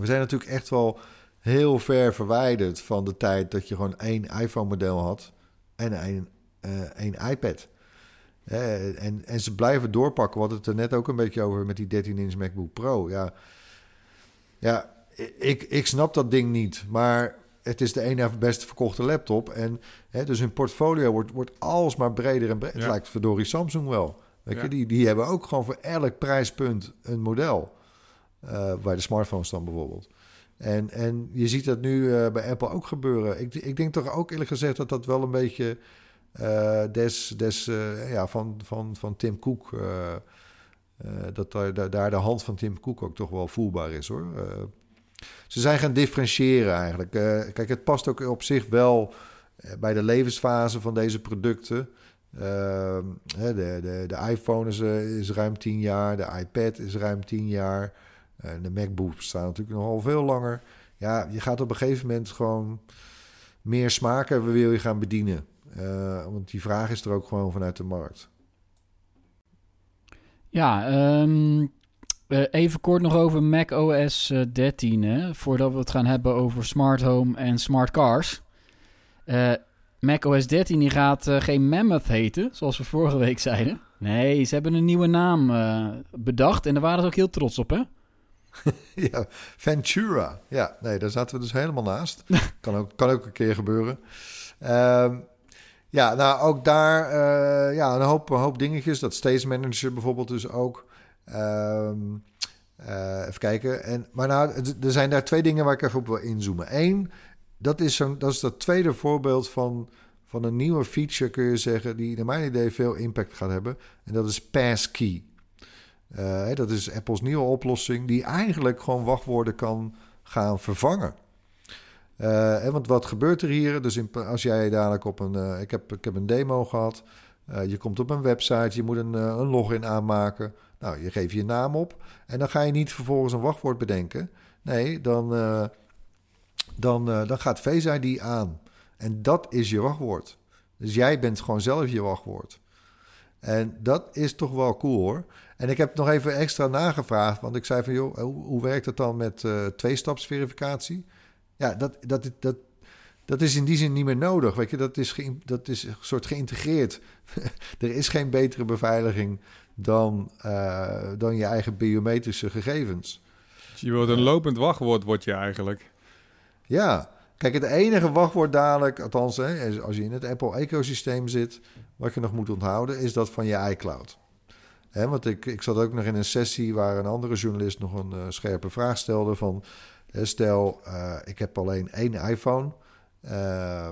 We zijn natuurlijk echt wel heel ver verwijderd van de tijd dat je gewoon één iPhone-model had en één, uh, één iPad. En, en ze blijven doorpakken. Hadden het er net ook een beetje over met die 13-inch MacBook Pro. Ja, ja ik, ik snap dat ding niet. Maar het is de ene beste verkochte laptop. En hè, dus hun portfolio wordt, wordt alsmaar breder en breder. Het lijkt verdorie Samsung wel. Weet je, die, die hebben ook gewoon voor elk prijspunt een model. Uh, bij de smartphones dan bijvoorbeeld. En, en je ziet dat nu uh, bij Apple ook gebeuren. Ik, ik denk toch ook eerlijk gezegd dat dat wel een beetje des, des ja, van, van, van Tim Cook. dat daar, daar de hand van Tim Cook ook toch wel voelbaar is hoor. ze zijn gaan differentiëren eigenlijk. kijk, het past ook op zich wel bij de levensfase van deze producten. de, de, de iPhone is, is ruim 10 jaar, de iPad is ruim 10 jaar. De MacBooks bestaan natuurlijk nogal veel langer. Ja, je gaat op een gegeven moment gewoon meer smaken wil je gaan bedienen. Uh, want die vraag is er ook gewoon vanuit de markt. Ja, um, even kort nog over Mac OS 13. Hè, voordat we het gaan hebben over smart home en smart cars. Uh, Mac OS 13 die gaat geen Mammoth heten, zoals we vorige week zeiden. Nee, ze hebben een nieuwe naam bedacht en daar waren ze ook heel trots op, hè? ja, Ventura. Ja, nee, daar zaten we dus helemaal naast. kan, ook, kan ook een keer gebeuren. Um, ja, nou ook daar uh, ja, een, hoop, een hoop dingetjes. Dat Stage Manager bijvoorbeeld dus ook. Um, uh, even kijken. En, maar nou, er zijn daar twee dingen waar ik even op wil inzoomen. Eén, dat is, zo'n, dat is dat tweede voorbeeld van, van een nieuwe feature, kun je zeggen, die naar mijn idee veel impact gaat hebben. En dat is Passkey. Uh, dat is Apples nieuwe oplossing, die eigenlijk gewoon wachtwoorden kan gaan vervangen. Uh, want wat gebeurt er hier? Dus in, als jij dadelijk op een. Uh, ik, heb, ik heb een demo gehad. je komt op een website, je moet een, een login aanmaken. Nou, je geeft je naam op. En dan ga je niet vervolgens een wachtwoord bedenken. Nee, dan, dan, dan gaat Face ID aan. En dat is je wachtwoord. Dus jij bent gewoon zelf je wachtwoord. En dat is toch wel cool hoor. En ik heb nog even extra nagevraagd, want ik zei van joh, hoe, werkt het dan met tweestapsverificatie? Ja, dat, dat, dat, dat is in die zin niet meer nodig. Weet je, dat is, ge, dat is een soort geïntegreerd. er is geen betere beveiliging dan, uh, dan je eigen biometrische gegevens. Dus je wordt een lopend wachtwoord, word je eigenlijk. Ja, kijk, het enige wachtwoord dadelijk, althans hè, als je in het Apple-ecosysteem zit, wat je nog moet onthouden, is dat van je iCloud. He, want ik, ik zat ook nog in een sessie waar een andere journalist nog een uh, scherpe vraag stelde van... stel, uh, ik heb alleen één iPhone uh,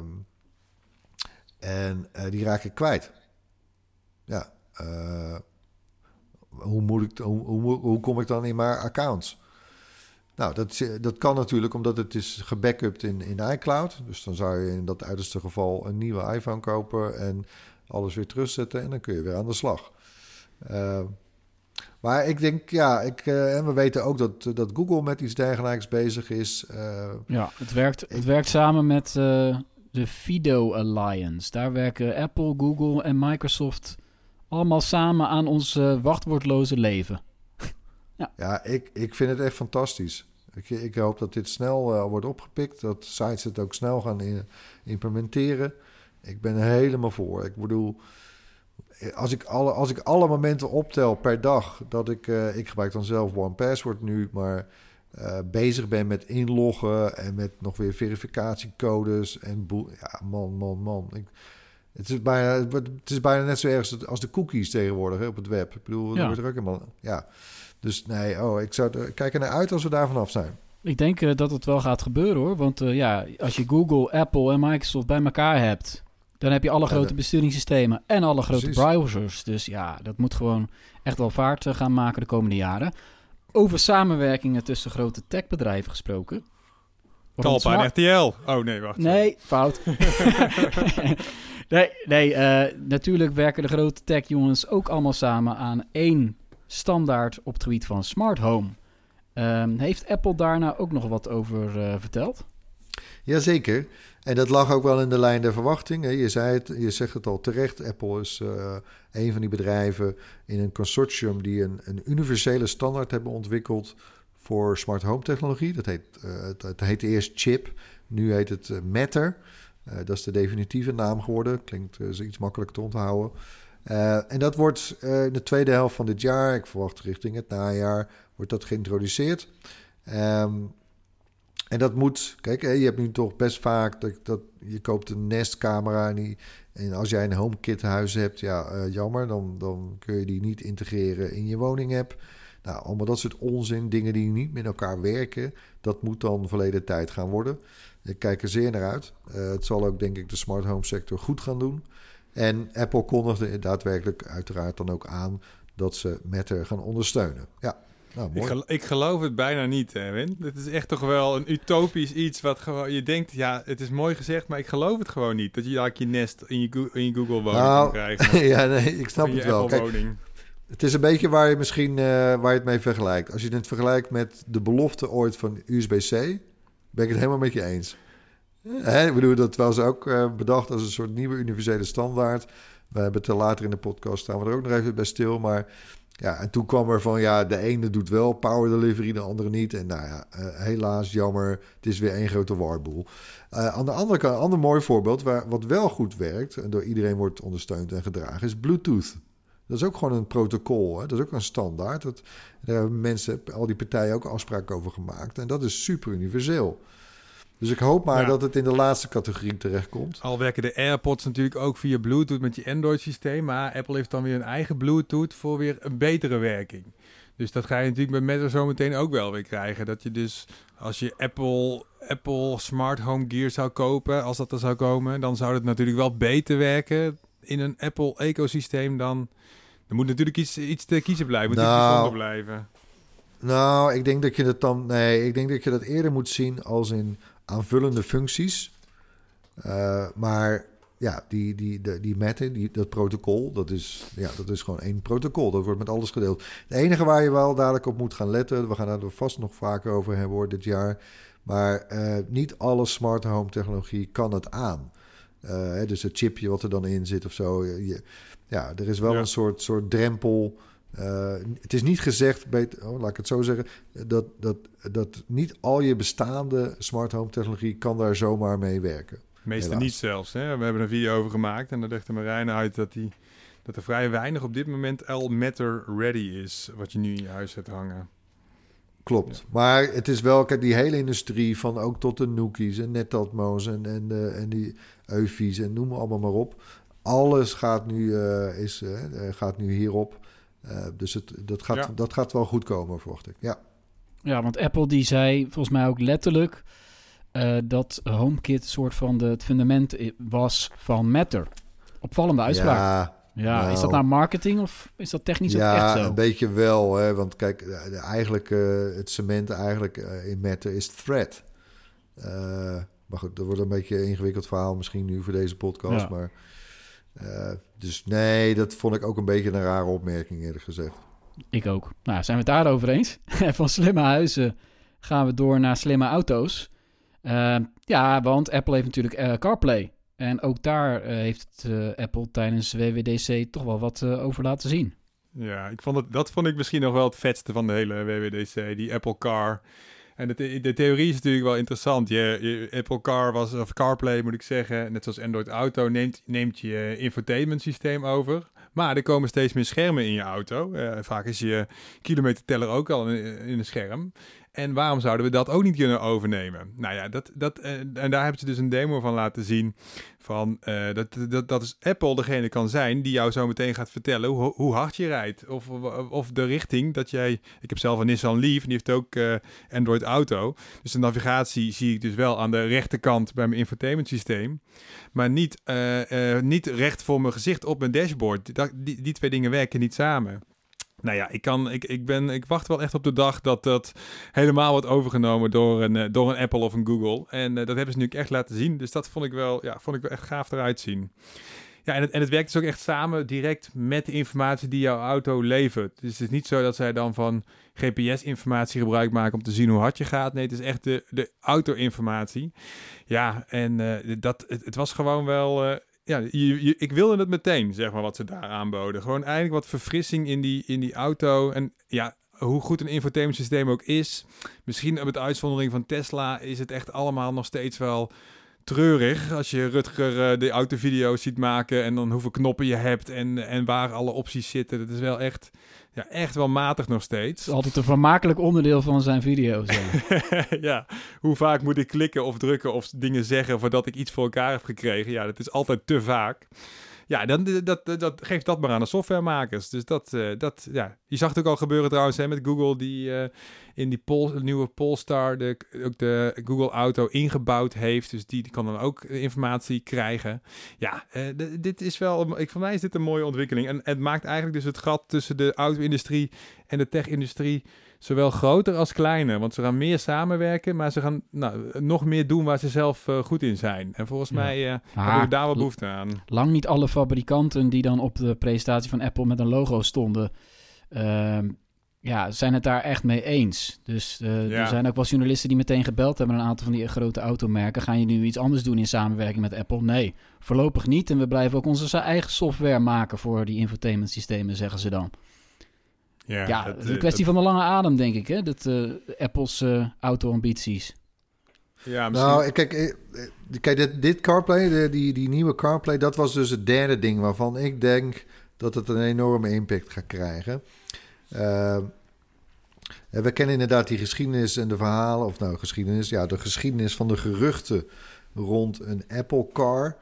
en eh, die raak ik kwijt. Ja, hoe, moet ik, hoe, hoe, hoe, kom ik dan in mijn accounts? Nou, dat, dat kan natuurlijk omdat het is gebackupt in, in iCloud. Dus dan zou je in dat uiterste geval een nieuwe iPhone kopen en alles weer terugzetten en dan kun je weer aan de slag. Uh, maar ik denk, ja, ik, uh, en we weten ook dat, dat Google met iets dergelijks bezig is. Uh, ja, het werkt, het werkt samen met de Fido Alliance. Daar werken Apple, Google en Microsoft allemaal samen aan ons wachtwoordloze leven. ja, ja ik, ik vind het echt fantastisch. Ik, ik hoop dat dit snel wordt opgepikt, dat sites het ook snel gaan in, implementeren. Ik ben er helemaal voor. Ik bedoel, als ik, alle, als ik alle momenten optel per dag, dat ik, uh, ik gebruik dan zelf One Password nu, maar uh, bezig ben met inloggen en met nog weer verificatiecodes en boel. Ja, man, man, man. Ik, Het is bijna, het is bijna net zo erg als de cookies tegenwoordig hè, op het web. Ik bedoel, ja. wordt er ook helemaal... Ja. Dus nee, oh, ik zou er, kijk er naar uit als we daar vanaf zijn. Ik denk uh, dat het wel gaat gebeuren hoor. Want ja, als je Google, Apple en Microsoft bij elkaar hebt... dan heb je alle grote besturingssystemen en alle grote Precies. browsers. Dus ja, dat moet gewoon echt wel vaart uh, gaan maken de komende jaren. Over samenwerkingen tussen grote techbedrijven gesproken. Talpa en RTL. Oh nee, wacht. Nee, fout. nee, nee natuurlijk werken de grote tech jongens ook allemaal samen aan één standaard op het gebied van smart home. Um, heeft Apple daar nou ook nog wat over uh, verteld? Jazeker. En dat lag ook wel in de lijn der verwachting. Je, zei het, je zegt het al terecht. Apple is uh, een van die bedrijven in een consortium die een, een universele standaard hebben ontwikkeld voor smart home technologie. Dat heet, uh, het, het heet eerst Chip, nu heet het Matter. dat is de definitieve naam geworden. Klinkt iets makkelijker te onthouden. En dat wordt in de tweede helft van dit jaar, ik verwacht richting het najaar, wordt dat geïntroduceerd. Um, en dat moet, kijk, je hebt nu toch best vaak dat, dat je koopt een Nest-camera en, en als jij een HomeKit huis hebt, ja, uh, jammer, dan, dan kun je die niet integreren in je woning-app. Nou, allemaal dat soort onzin, dingen die niet met elkaar werken, dat moet dan verleden tijd gaan worden. Ik kijk er zeer naar uit. het zal ook, denk ik, de smart home sector goed gaan doen. En Apple kondigde daadwerkelijk uiteraard dan ook aan dat ze Matter gaan ondersteunen. Ja. Nou. Ik, geloof, ik, geloof het bijna niet, Erwin. Het is echt toch wel een utopisch iets wat gewoon... Je denkt, ja, het is mooi gezegd, maar ik geloof het gewoon niet. Dat je daar je Nest in je, in je Google-woning nou, kan krijgen. ja, nee, ik snap het wel. Kijk, het is een beetje waar je misschien uh, waar je het mee vergelijkt. Als je het vergelijkt met de belofte ooit van USB-C... ben ik het helemaal met je eens. Hè, ik bedoel, dat was ook uh, bedacht als een soort nieuwe universele standaard. We hebben het later in de podcast staan we er ook nog even bij stil. Maar ja, en toen kwam er van ja, de ene doet wel power delivery, de andere niet. En nou ja, uh, helaas, jammer, het is weer één grote warboel. Uh, aan de andere kant, een ander mooi voorbeeld, waar, wat wel goed werkt en door iedereen wordt ondersteund en gedragen, is Bluetooth. Dat is ook gewoon een protocol, hè? dat is ook een standaard. Dat, daar hebben mensen, al die partijen ook afspraken over gemaakt. En dat is super universeel. Dus ik hoop maar dat het in de laatste categorie terechtkomt. Al werken de AirPods natuurlijk ook via Bluetooth met je Android-systeem. Maar Apple heeft dan weer een eigen Bluetooth voor weer een betere werking. Dus dat ga je natuurlijk met Meta zo meteen ook wel weer krijgen. Dat je dus als je Apple, Apple Smart Home Gear zou kopen, als dat er zou komen, dan zou het natuurlijk wel beter werken in een Apple-ecosysteem dan. Er moet natuurlijk iets, iets te kiezen blijven, moet nou, blijven. Nou, ik denk dat je dat dan. Nee, ik denk dat je dat eerder moet zien als in aanvullende functies. Uh, maar ja, die, die, die, die die, dat protocol, dat is, ja, dat is gewoon één protocol. Dat wordt met alles gedeeld. Het enige waar je wel dadelijk op moet gaan letten, we gaan daar vast nog vaker over hebben hoor, dit jaar. Maar uh, niet alle smart home technologie kan het aan. Uh, dus het chipje wat er dan in zit of zo. Je, ja, er is wel een soort, soort drempel uh, het is niet gezegd, oh, laat ik het zo zeggen, dat, dat, dat niet al je bestaande smart home technologie kan daar zomaar mee werken. Meestal niet zelfs. Hè? We hebben een video over gemaakt en daar legde Marijn uit dat, die, dat er vrij weinig op dit moment al matter ready is, wat je nu in je huis hebt hangen. Klopt. Maar het is wel, kijk, die hele industrie van ook tot de Nookies en Netatmo's en, en, uh, en die Eufies en noem allemaal maar op. Alles gaat nu, uh, is, uh, gaat nu hierop. Uh, dus het, dat, gaat, dat gaat wel goed komen, verwacht ik. Ja. ja, want Apple die zei volgens mij ook letterlijk uh, dat HomeKit een soort van de, het fundament was van Matter. Opvallende uitspraak. Ja, ja, nou, is dat nou marketing of is dat technisch ja, ook echt zo? Ja, een beetje wel. Hè, want kijk, eigenlijk uh, het cement eigenlijk in Matter is thread. maar goed, dat wordt een beetje een ingewikkeld verhaal misschien nu voor deze podcast. Ja. Maar uh, dus nee, dat vond ik ook een beetje een rare opmerking, eerlijk gezegd. Ik ook. Nou, zijn we het daarover eens? Van slimme huizen gaan we door naar slimme auto's. Uh, ja, want Apple heeft natuurlijk uh, CarPlay. En ook daar heeft Apple tijdens WWDC toch wel wat over laten zien. Ja, ik vond het, dat vond ik misschien nog wel het vetste van de hele WWDC. Die Apple Car en de, de theorie is natuurlijk wel interessant. Je, Apple Car was, of CarPlay moet ik zeggen, net zoals Android Auto, neemt, neemt je infotainment systeem over. Maar er komen steeds meer schermen in je auto. Uh, vaak is je kilometerteller ook al in, een scherm. En waarom zouden we dat ook niet kunnen overnemen? Nou ja, dat, dat, uh, en daar hebben ze dus een demo van laten zien Van, uh, dat, dat, dat is Apple degene kan zijn die jou zo meteen gaat vertellen hoe, hoe hard je rijdt. Of, of de richting dat jij... Ik heb zelf een Nissan Leaf en die heeft ook uh, Android Auto. Dus de navigatie zie ik dus wel aan de rechterkant bij mijn infotainment systeem. Maar niet, uh, niet recht voor mijn gezicht op mijn dashboard. Dat, die, die twee dingen werken niet samen. Nou ja, ik, kan, ik, ik, ben, ik wacht wel echt op de dag dat dat helemaal wordt overgenomen door een, eh, door een Apple of een Google. En uh, dat hebben ze nu echt laten zien. Dus dat vond ik wel, ja, vond ik wel echt gaaf eruit zien. Ja, en het, en het werkt dus ook echt samen direct met de informatie die jouw auto levert. Dus het is niet zo dat zij dan van GPS-informatie gebruik maken om te zien hoe hard je gaat. Nee, het is echt de, de auto-informatie. Ja, en uh, dat, het, was gewoon wel ja, je, ik wilde het meteen, zeg maar, wat ze daar aanboden. Gewoon eigenlijk wat verfrissing in die, in die auto. En ja, hoe goed een infotainment ook is. Misschien met uitzondering van Tesla is het echt allemaal nog steeds wel treurig. Als je Rutger uh, de autovideo's ziet maken en dan hoeveel knoppen je hebt en, en waar alle opties zitten. Dat is wel echt ja, echt wel matig nog steeds. Het is altijd een vermakelijk onderdeel van zijn video's. ja, hoe vaak moet ik klikken of drukken of dingen zeggen voordat ik iets voor elkaar heb gekregen? Ja, dat is altijd te vaak. Ja, dan, dat, dat, dat, geeft dat maar aan de softwaremakers. Dus dat, uh, dat ja. Je zag het ook al gebeuren trouwens hè, met Google, die uh, in die nieuwe Polestar de, ook de Google Auto ingebouwd heeft. Dus die, die kan dan ook informatie krijgen. Ja, dit is wel, ik, voor mij is dit een mooie ontwikkeling. En het maakt eigenlijk dus het gat tussen de auto-industrie en de tech-industrie zowel groter als kleiner. Want ze gaan meer samenwerken, maar ze gaan nou, nog meer doen waar ze zelf uh, goed in zijn. En volgens mij uh, hebben we daar wel behoefte aan. Lang niet alle fabrikanten die dan op de presentatie van Apple met een logo stonden... Uh, ja, zijn het daar echt mee eens. Dus uh, ja. er zijn ook wel journalisten die meteen gebeld hebben... een aantal van die grote automerken. Gaan je nu iets anders doen in samenwerking met Apple? Nee, voorlopig niet. En we blijven ook onze eigen software maken voor die infotainment systemen, zeggen ze dan. Ja, ja het, is een eh, kwestie van de lange adem, denk ik, hè? Dat, uh, Apple's uh, auto-ambities. Ja, misschien... Nou, kijk, kijk dit, dit CarPlay, de, die, die nieuwe CarPlay, dat was dus het derde ding waarvan ik denk dat het een enorme impact gaat krijgen. Uh, we kennen inderdaad die geschiedenis en de verhalen, of nou, geschiedenis, ja, de geschiedenis van de geruchten rond een Apple Car.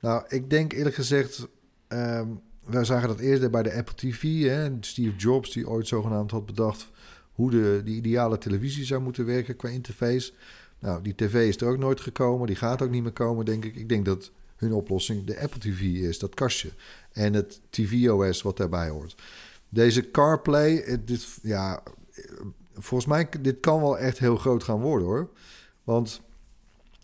Nou, ik denk eerlijk gezegd, um, we zagen dat eerder bij de Apple TV. Hè? Steve Jobs, die ooit zogenaamd had bedacht hoe de, die ideale televisie zou moeten werken qua interface. Nou, die tv is er ook nooit gekomen. Die gaat ook niet meer komen, denk ik. Ik denk dat hun oplossing de Apple TV is, dat kastje. En het tvOS wat daarbij hoort. Deze CarPlay, dit, ja, volgens mij, dit kan wel echt heel groot gaan worden hoor. Want,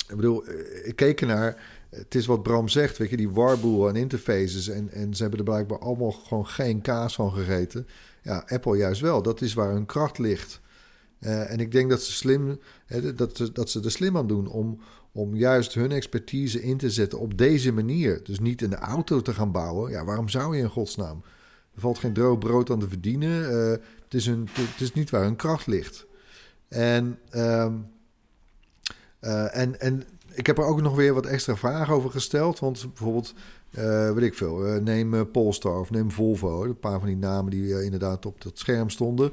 ik bedoel, ik keek naar het is wat Bram zegt, weet je, die warboel aan interfaces. En, en ze hebben er blijkbaar allemaal gewoon geen kaas van gegeten. Ja, Apple juist wel. Dat is waar hun kracht ligt. Uh, en ik denk dat ze, slim, hè, dat, ze, dat ze er slim aan doen om, om juist hun expertise in te zetten op deze manier. Dus niet de auto te gaan bouwen. Ja, waarom zou je in godsnaam? Er valt geen droog brood aan te verdienen. Uh, het, is een, het is niet waar hun kracht ligt. En, uh, en, en ik heb er ook nog weer wat extra vragen over gesteld. Want bijvoorbeeld, uh, weet ik veel, uh, neem uh, Polestar of neem Volvo. Een paar van die namen die inderdaad op dat scherm stonden.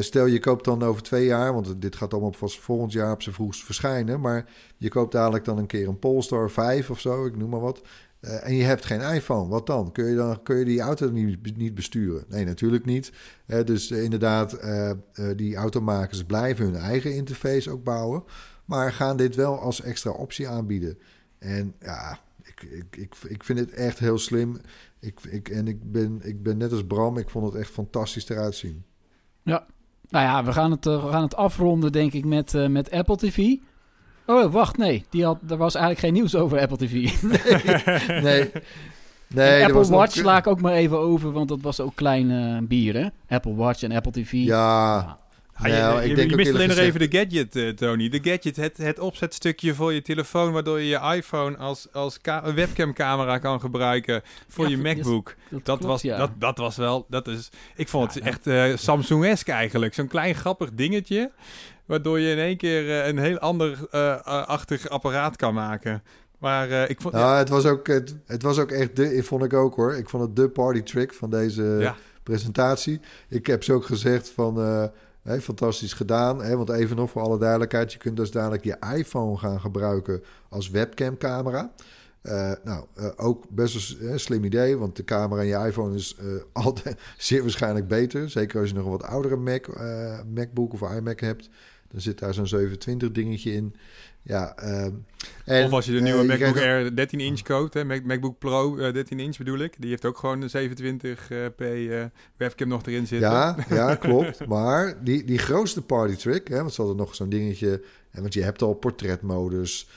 stel je koopt dan over twee jaar, want dit gaat allemaal vast volgend jaar op zijn vroegst verschijnen. Maar je koopt dadelijk dan een keer een Polestar 5 of zo, ik noem maar wat. en je hebt geen iPhone, wat dan? Kun je, dan, kun je die auto niet, niet besturen? Nee, natuurlijk niet. dus inderdaad, die automakers blijven hun eigen interface ook bouwen. Maar gaan dit wel als extra optie aanbieden. En ja, ik, ik, ik, ik vind het echt heel slim. Ik, ik, en ik ben, ik ben net als Bram, ik vond het echt fantastisch eruit zien. Ja, nou ja, we gaan het, uh, we gaan het afronden, denk ik, met, uh, met Apple TV. Oh, wacht, nee. Die had, er was eigenlijk geen nieuws over Apple TV. nee. nee. nee Apple Watch nog... sla ik ook maar even over, want dat was ook klein uh, bier, hè? Apple Watch en Apple TV. Ja, Ah, nou, je, ik denk je mist alleen nog even de gadget, uh, Tony. De gadget, het, het opzetstukje voor je telefoon... waardoor je je iPhone als, als webcamcamera kan gebruiken voor je MacBook. Dat, dat was, dat, dat was wel... Dat is, ik vond het echt uh, Samsung-esque eigenlijk. Zo'n klein grappig dingetje... waardoor je in één keer uh, een heel ander achtig apparaat kan maken. Maar ik vond... Nou, het, was ook, het, het, was ook echt de... Vond ik ook hoor. Ik vond het de party trick van deze presentatie. Ik heb ze ook gezegd van... Fantastisch gedaan. Want even nog voor alle duidelijkheid: je kunt dus dadelijk je iPhone gaan gebruiken als webcamcamera. Uh, nou, uh, ook best een slim idee, want de camera in je iPhone is uh, altijd zeer waarschijnlijk beter. Zeker als je nog een wat oudere Mac, MacBook of iMac hebt. Dan zit daar zo'n 27 dingetje in. Ja, ehm, en, of als je de nieuwe MacBook Air 13 inch koopt, hè, MacBook Pro 13 inch bedoel ik. Die heeft ook gewoon een 27p webcam nog erin zitten. Ja, ja klopt. maar die, die grootste party trick, hè, want ze hadden nog zo'n dingetje... Want je hebt al portretmodus,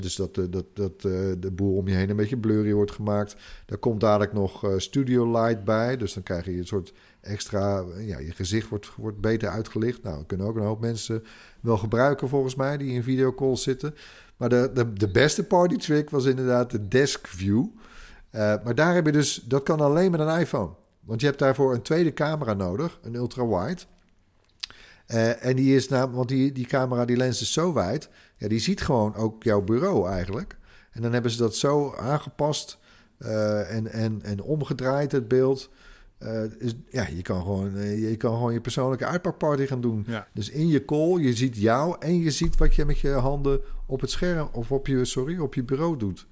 dus dat, dat, dat de boel om je heen een beetje blurry wordt gemaakt. Daar komt dadelijk nog Studio Light bij. Dus dan krijg je een soort extra... Ja, je gezicht wordt, wordt beter uitgelicht. Nou, kunnen ook een hoop mensen wel gebruiken volgens mij... die in videocalls zitten. Maar de, de, de beste party trick was inderdaad de desk view. maar daar heb je dus... Dat kan alleen met een iPhone. Want je hebt daarvoor een tweede camera nodig. Een ultra-wide. en die is namelijk... Want die, die camera, die lens is zo wijd ja, die ziet gewoon ook jouw bureau eigenlijk. En dan hebben ze dat zo aangepast uh, en, en, en omgedraaid, het beeld. Uh, is, ja, je kan, gewoon, uh, je kan gewoon je persoonlijke uitpakparty gaan doen. Ja. Dus in je call, je ziet jou en je ziet wat je met je handen op het scherm of op je, sorry, op je bureau doet.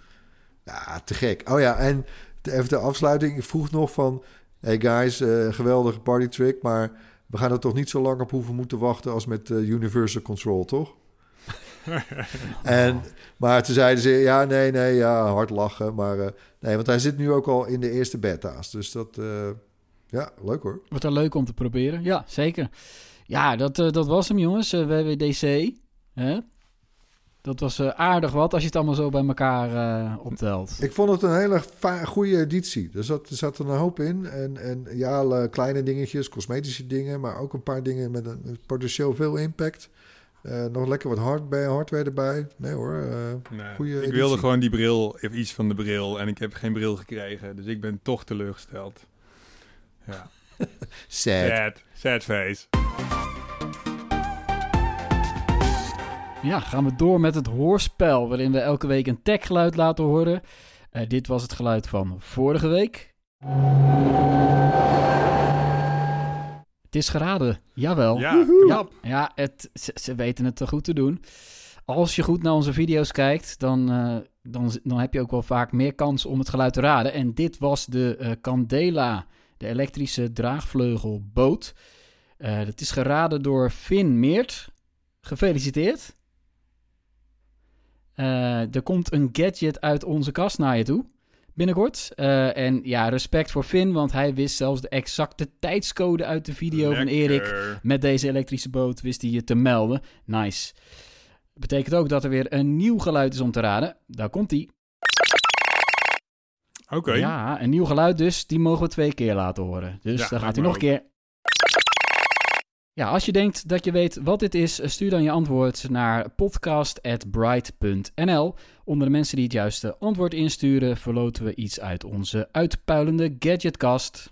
Ja, te gek. Oh ja, en even de afsluiting. Ik vroeg nog van, hey guys, geweldige party trick, maar we gaan er toch niet zo lang op hoeven moeten wachten als met Universal Control, toch? en, maar toen zeiden ze, ja, nee, nee, ja, hard lachen. Maar uh, nee, want hij zit nu ook al in de eerste beta's. Dus dat, uh, ja, leuk hoor. Wordt er leuk om te proberen. Ja, zeker. Ja, dat, uh, dat was hem jongens, WWDC. Hè? Dat was aardig wat als je het allemaal zo bij elkaar optelt. Ik vond het een hele goede editie. Er zat, er zat er een hoop in. En, en ja, kleine dingetjes, cosmetische dingen, maar ook een paar dingen met een potentieel veel impact. Uh, nog lekker wat hard bij, hardware erbij. Nee hoor, uh, nee, goede Ik wilde gewoon die bril, of iets van de bril. En ik heb geen bril gekregen. Dus ik ben toch teleurgesteld. Ja. Sad. Sad. Sad face. Ja, gaan we door met het hoorspel. Waarin we elke week een techgeluid laten horen. Uh, dit was het geluid van vorige week. Het is geraden, jawel. Ja, ja, ja het, ze, weten het te goed te doen. Als je goed naar onze video's kijkt, dan, uh, dan, dan heb je ook wel vaak meer kans om het geluid te raden. En dit was de uh, Candela, de elektrische draagvleugelboot. Uh, dat is geraden door Finn Meert. Gefeliciteerd. er komt een gadget uit onze kast naar je toe binnenkort. Uh, en ja, respect voor Finn, want hij wist zelfs de exacte tijdscode uit de video van Erik. Met deze elektrische boot wist hij je te melden. Nice. Betekent ook dat er weer een nieuw geluid is om te raden. Daar komt hij. Oké. Ja, een nieuw geluid dus. Die mogen we twee keer laten horen. Dus ja, dan gaat hij nog een keer. Ja, als je denkt dat je weet wat dit is, stuur dan je antwoord naar podcast.bright.nl. Onder de mensen die het juiste antwoord insturen, verloten we iets uit onze uitpuilende gadgetkast.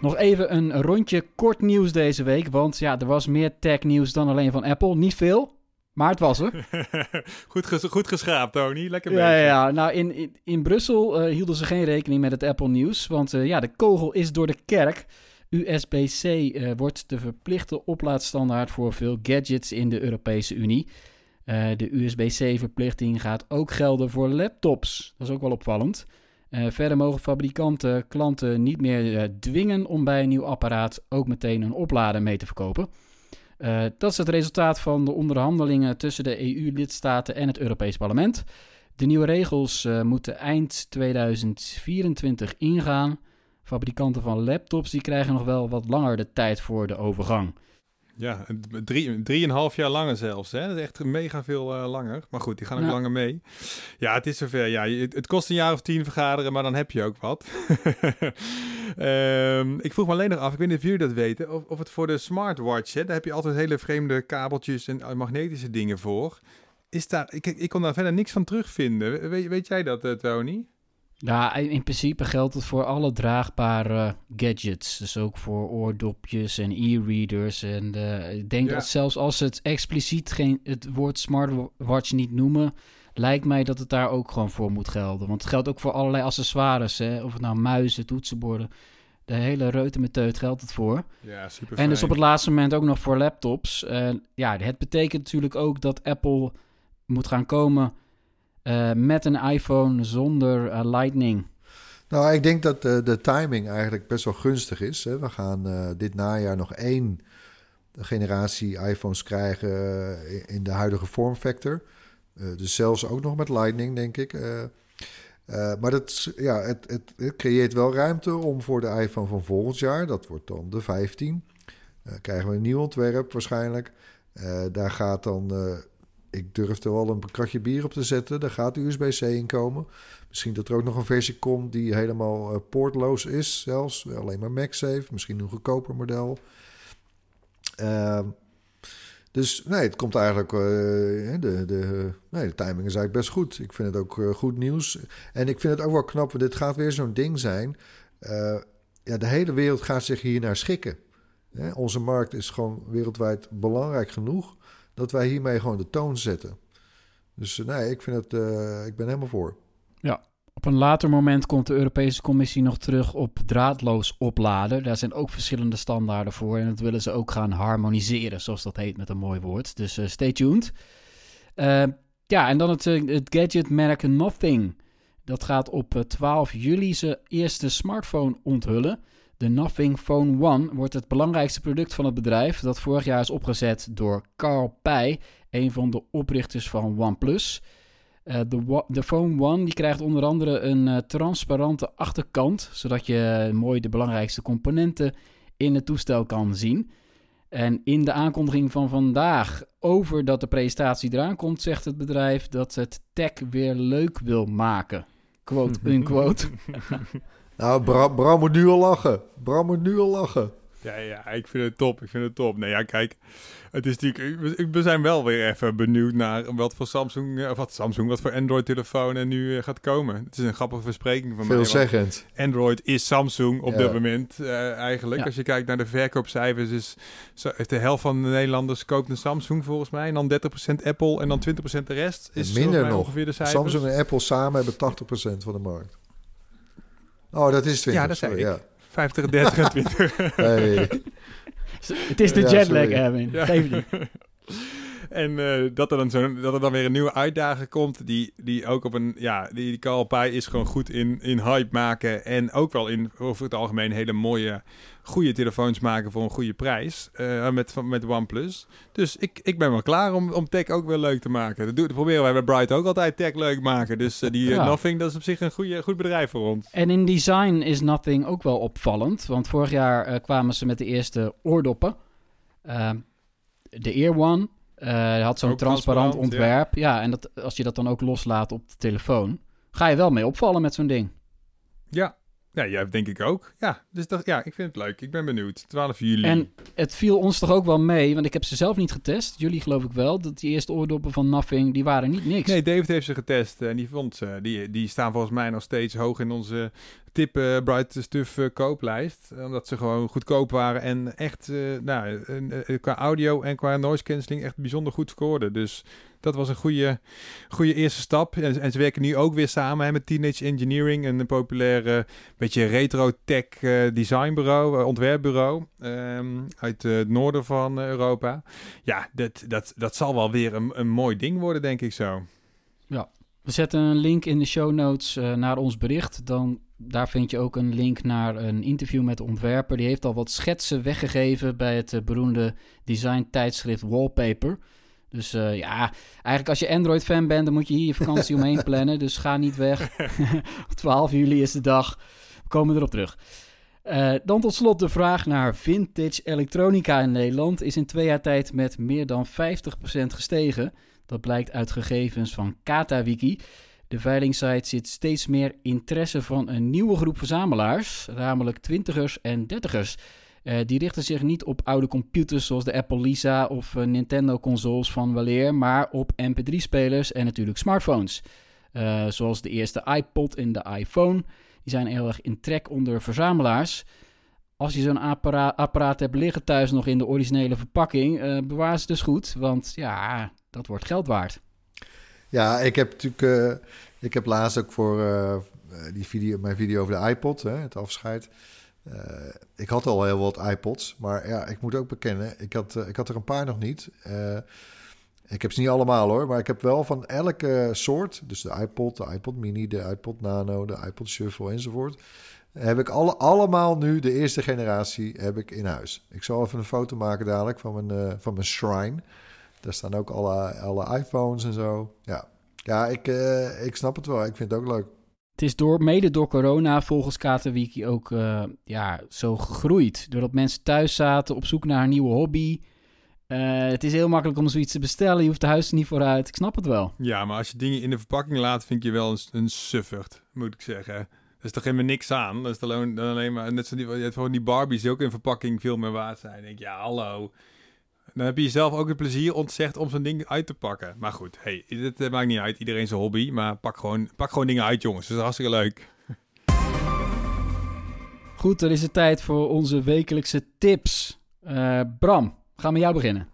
Nog even een rondje kort nieuws deze week, want ja, er was meer tech-nieuws dan alleen van Apple. Niet veel, maar het was er. goed, ges goed geschraapt, Tony. Lekker ja, bezig. Ja, nou in, in, in Brussel uh, hielden ze geen rekening met het Apple-nieuws, want uh, ja, de kogel is door de kerk. USB-C uh, eh, wordt de verplichte oplaadstandaard voor veel gadgets in de Europese Unie. De USB-C-verplichting gaat ook gelden voor laptops. Dat is ook wel opvallend. Verder mogen fabrikanten klanten niet meer dwingen om bij een nieuw apparaat ook meteen een oplader mee te verkopen. Dat is het resultaat van de onderhandelingen tussen de EU-lidstaten en het Europees Parlement. De nieuwe regels moeten eind 2024 ingaan. Fabrikanten van laptops die krijgen nog wel wat langer de tijd voor de overgang. Ja, drie, drieënhalf jaar langer zelfs. Hè? Dat is echt mega veel uh, langer. Maar goed, die gaan ook langer mee. Ja, het is zover. Ja, het, het, kost een jaar of tien vergaderen, maar dan heb je ook wat. um, ik vroeg me alleen nog af, ik weet niet of jullie dat weten, of, of het voor de smartwatch, hè, daar heb je altijd hele vreemde kabeltjes en eh, magnetische dingen voor. Is daar, ik, ik kon daar verder niks van terugvinden. Weet, weet jij dat, uh, Tony? Ja, in principe geldt het voor alle draagbare gadgets. Dus ook voor oordopjes en e-readers. En uh, ik denk dat zelfs als ze het expliciet geen, het woord smartwatch niet noemen, lijkt mij dat het daar ook gewoon voor moet gelden. Want het geldt ook voor allerlei accessoires. Hè? Of het nou muizen, toetsenborden. De hele reutemeteut geldt het voor. Ja, super En dus op het laatste moment ook nog voor laptops. Uh, ja, het betekent natuurlijk ook dat Apple moet gaan komen uh, met een iPhone zonder uh, Lightning. Nou, ik denk dat de, de timing eigenlijk best wel gunstig is. Hè. We gaan dit najaar nog één generatie iPhones krijgen in de huidige vormfactor. Dus zelfs ook nog met Lightning, denk ik. Uh, maar dat, ja, het, het, creëert wel ruimte om voor de iPhone van volgend jaar, dat wordt dan de 15, uh, krijgen we een nieuw ontwerp waarschijnlijk. Daar gaat dan, ik durf er wel een kratje bier op te zetten, daar gaat USB-C in komen. Misschien dat er ook nog een versie komt die helemaal poortloos is, zelfs alleen maar MagSafe, misschien een goedkoper model. Dus nee, het komt eigenlijk. Uh, de, de, nee, de timing is eigenlijk best goed. Ik vind het ook uh, goed nieuws. En ik vind het ook wel knap, want dit gaat weer zo'n ding zijn. Uh, ja, de hele wereld gaat zich hier naar schikken. Hè? Onze markt is gewoon wereldwijd belangrijk genoeg dat wij hiermee gewoon de toon zetten. Dus nee, ik vind het. ik ben helemaal voor. Ja, op een later moment komt de Europese Commissie nog terug op draadloos opladen. Daar zijn ook verschillende standaarden voor en dat willen ze ook gaan harmoniseren, zoals dat heet met een mooi woord. Dus uh, stay tuned. Uh, ja, en dan het, uh, het gadgetmerk Nothing. Dat gaat op 12 juli zijn eerste smartphone onthullen. De Nothing Phone One wordt het belangrijkste product van het bedrijf, dat vorig jaar is opgezet door Carl Pei, een van de oprichters van OnePlus. Uh, de, de Phone One die krijgt onder andere een uh, transparante achterkant, zodat je mooi de belangrijkste componenten in het toestel kan zien. En in de aankondiging van vandaag over dat de presentatie eraan komt, zegt het bedrijf dat het tech weer leuk wil maken. Quote, unquote. nou, Bram, Bram moet nu al lachen. Bram moet nu al lachen. Ja, ja, ik vind het top. Ik vind het top. Nee, ja, kijk. Het is natuurlijk, we zijn wel weer even benieuwd naar wat voor Samsung, eh, of wat Samsung, wat voor Android-telefoon er nu eh, gaat komen. Het is een grappige verspreking van Veelzeggend. Android is Samsung op dit moment uh, eigenlijk. Als je kijkt naar de verkoopcijfers, is de helft van de Nederlanders koopt een Samsung volgens mij. En dan 30% Apple en dan 20% de rest. Is minder nog. Ongeveer de cijfers. Samsung en Apple samen hebben 80% van de markt. Oh, dat is 20. Ja, dat zei ik. 50, 30 en 20. Hey. Het is de ja, jetlag, Erwin. Ja. Geef niet. En uh, dat, er dan zo, dat er dan weer een nieuwe uitdaging komt. Die, die ook op een. Ja, die, die Carl is gewoon goed in, in hype maken. En ook wel in over het algemeen hele mooie goede telefoons maken voor een goede prijs uh, met, met OnePlus. Dus ik, ik ben wel klaar om, om tech ook weer leuk te maken. Dat, doen, dat proberen wij bij Bright ook altijd tech leuk maken. Dus uh, die uh, Nothing, dat is op zich een goede, goed bedrijf voor ons. En in design is Nothing ook wel opvallend. Want vorig jaar kwamen ze met de eerste oordoppen. Ehm, de Ear One had zo'n transparant, ontwerp. Ja. ja, en dat, als je dat dan ook loslaat op de telefoon, ga je wel mee opvallen met zo'n ding. Ja, ja, jij denk ik ook. Ja, dus dat, ja, ik vind het leuk. Ik ben benieuwd. 12 juli. En het viel ons toch ook wel mee, want ik heb ze zelf niet getest. Jullie geloof ik wel, dat die eerste oordoppen van Nothing, die waren niet niks. Nee, David heeft ze getest en die vond ze. Die, die staan volgens mij nog steeds hoog in onze tip uh, Bright Stuff uh, kooplijst. Omdat ze gewoon goedkoop waren en echt, uh, nou, qua audio en qua noise cancelling echt bijzonder goed scoorden. Dus dat was een goede, goede eerste stap. En, en, ze werken nu ook weer samen hè, met Teenage Engineering, een populaire, beetje retro-tech uh, designbureau, uh, ontwerpbureau um, uit het noorden van Europa. Ja, dat, dat, dat zal wel weer een, een mooi ding worden, denk ik zo. Ja, we zetten een link in de show notes naar ons bericht. Dan, daar vind je ook een link naar een interview met de ontwerper. Die heeft al wat schetsen weggegeven bij het beroemde design tijdschrift Wallpaper. Dus uh, ja, eigenlijk als je Android-fan bent, dan moet je hier je vakantie omheen plannen. Dus ga niet weg. 12 juli is de dag. We komen erop terug. Uh, dan tot slot de vraag naar vintage elektronica in Nederland is in twee jaar tijd met meer dan 50% gestegen. Dat blijkt uit gegevens van KataWiki. De veilingsite ziet steeds meer interesse van een nieuwe groep verzamelaars, namelijk twintigers en dertigers. Uh, die richten zich niet op oude computers zoals de Apple Lisa of uh, Nintendo consoles van weleer, maar op MP3-spelers en natuurlijk smartphones. Uh, zoals de eerste iPod en de iPhone. Die zijn heel erg in trek onder verzamelaars. Als je zo'n apparaat, apparaat hebt liggen thuis nog in de originele verpakking, bewaar ze dus goed, want ja, dat wordt geld waard. Ja, ik heb natuurlijk, ik heb laatst ook voor die video, mijn video over de iPod, hè, het afscheid ik had al heel wat iPods, maar ja, ik moet ook bekennen, ik had, ik had er een paar nog niet. ik heb ze niet allemaal hoor, maar ik heb wel van elke soort, dus de iPod, de iPod Mini, de iPod Nano, de iPod Shuffle enzovoort, heb ik alle, allemaal nu, de eerste generatie, heb ik in huis. Ik zal even een foto maken dadelijk van mijn, van mijn shrine. Daar staan ook alle, alle iPhones en zo. Ja, ja ik, ik snap het wel. Ik vind het ook leuk. Het is door, mede door corona volgens Katerwiki ook uh, ja, zo gegroeid. Doordat mensen thuis zaten op zoek naar een nieuwe hobby. Uh, het is heel makkelijk om zoiets te bestellen. Je hoeft de huis er niet vooruit. Ik snap het wel. Ja, maar als je dingen in de verpakking laat, vind je wel een, een moet ik zeggen. Er is toch helemaal niks aan. Dat is alleen, maar net zo die, je gewoon die Barbies die ook in verpakking veel meer waard zijn. denk ja, hallo. Dan heb je jezelf ook het plezier ontzegd om zo'n ding uit te pakken. Maar goed, hey, het eh, maakt niet uit. Iedereen zijn hobby. Maar pak gewoon, pak gewoon dingen uit, jongens. Dat is hartstikke leuk. Goed, dan is het tijd voor onze wekelijkse tips. Uh, Bram, gaan we met jou beginnen.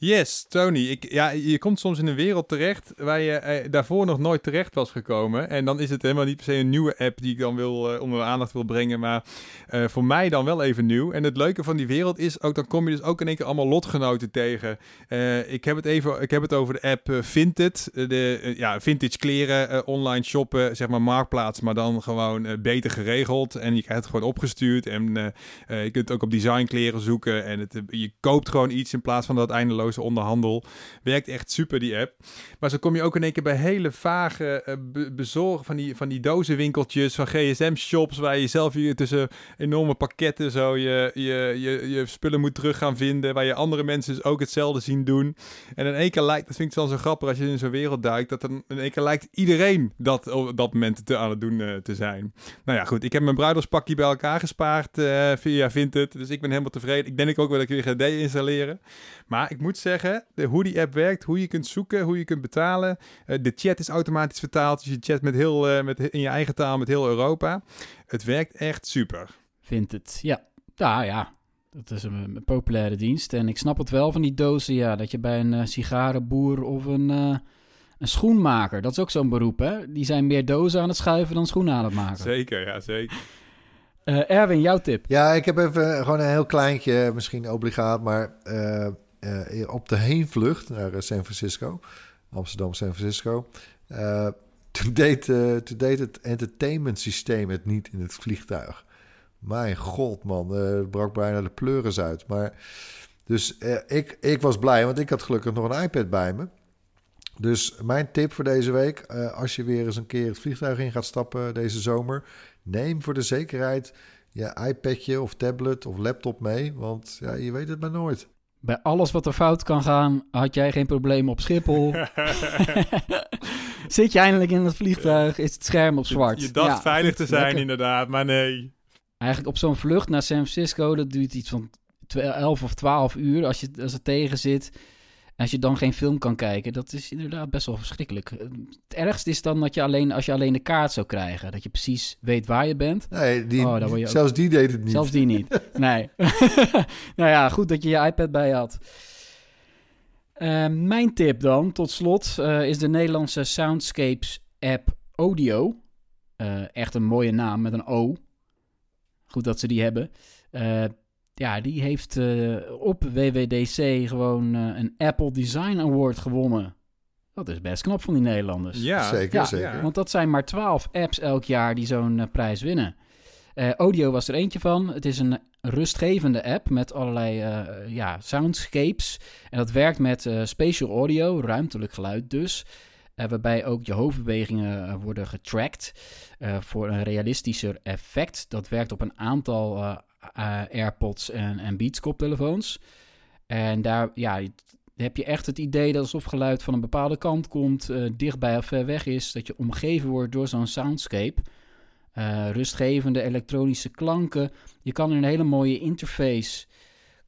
Yes, Tony. Ik, ja, je komt soms in een wereld terecht waar je eh, daarvoor nog nooit terecht was gekomen. En dan is het helemaal niet per se een nieuwe app die ik dan wil, uh, onder aandacht wil brengen. Maar uh, voor mij dan wel even nieuw. En het leuke van die wereld is ook, dan kom je dus ook in één keer allemaal lotgenoten tegen. Ik, heb het even, ik heb het over de app Vinted. De ja, vintage kleren, online shoppen, zeg maar marktplaats. Maar dan gewoon beter geregeld. En je krijgt het gewoon opgestuurd. En je kunt ook op design kleren zoeken. En het, je koopt gewoon iets in plaats van dat eindeloos onderhandel. Werkt echt super, die app. Maar zo kom je ook in één keer bij hele vage uh, bezorgen van die, van die dozenwinkeltjes, van gsm-shops, waar je zelf hier tussen enorme pakketten zo je, je, je, je spullen moet terug gaan vinden, waar je andere mensen dus ook hetzelfde zien doen. En in één keer lijkt, dat vind ik dan zo grappig als je in zo'n wereld duikt, dat dan in één keer lijkt iedereen dat op dat moment te, aan het doen uh, te zijn. Nou ja, goed, ik heb mijn bruiloftspakje bij elkaar gespaard uh, via Vinted, dus ik ben helemaal tevreden. Ik denk ook wel dat ik weer ga de-installeren. Maar ik moet zeggen, de, hoe die app werkt, hoe je kunt zoeken, hoe je kunt betalen. Uh, de chat is automatisch vertaald, dus je chat met heel, uh, met, in je eigen taal met heel Europa. Het werkt echt super. Vindt het, ja. Ja, ja. Dat is een, een, populaire dienst. En ik snap het wel van die dozen, ja. Dat je bij een uh, sigarenboer of een, een schoenmaker, dat is ook zo'n beroep, hè. Die zijn meer dozen aan het schuiven dan schoenen aan het maken. Zeker, ja, zeker. Uh, Erwin, jouw tip? Ja, ik heb even gewoon een heel kleintje, misschien obligaat, maar uh, op de heenvlucht naar San Francisco, Amsterdam, San Francisco, toen, deed, toen deed het entertainment systeem het niet in het vliegtuig. Mijn god, man, het brak bijna de pleuris uit. Maar dus ik, ik was blij, want ik had gelukkig nog een iPad bij me. Dus mijn tip voor deze week, als je weer eens een keer het vliegtuig in gaat stappen deze zomer, Neem voor de zekerheid je iPadje of tablet of laptop mee, want ja, je weet het maar nooit. Bij alles wat er fout kan gaan, had jij geen probleem op Schiphol. Zit je eindelijk in het vliegtuig, is het scherm op zwart. Je, dacht veilig te zijn, inderdaad, maar nee. Eigenlijk op zo'n vlucht naar San Francisco, dat duurt iets van 11 of 12 uur als, je, als het tegen zit als je dan geen film kan kijken, dat is inderdaad best wel verschrikkelijk. Het ergste is dan dat je alleen, als je alleen de kaart zou krijgen, dat je precies weet waar je bent. Nee, die, oh, je zelfs die deed het niet. Zelfs die niet. nee. nou ja, goed dat je je iPad bij had. Uh, mijn tip dan, tot slot, uh, is de Nederlandse Soundscapes app Audio. Uh, echt een mooie naam met een O. Goed dat ze die hebben ja, die heeft uh, op WWDC gewoon uh, een Apple Design Award gewonnen. Dat is best knap van die Nederlanders. Ja, zeker, ja, zeker. Want dat zijn maar twaalf apps elk jaar die zo'n uh, prijs winnen. audio was er eentje van. Het is een rustgevende app met allerlei ja, soundscapes. En dat werkt met spatial audio, ruimtelijk geluid dus. waarbij ook je hoofdbewegingen worden getracked voor een realistischer effect. Dat werkt op een aantal uh, AirPods en, en Beats koptelefoons. En daar ja, heb je echt het idee dat alsof geluid van een bepaalde kant komt, uh, dichtbij of ver weg is, dat je omgeven wordt door zo'n soundscape. Uh, rustgevende elektronische klanken. Je kan in een hele mooie interface,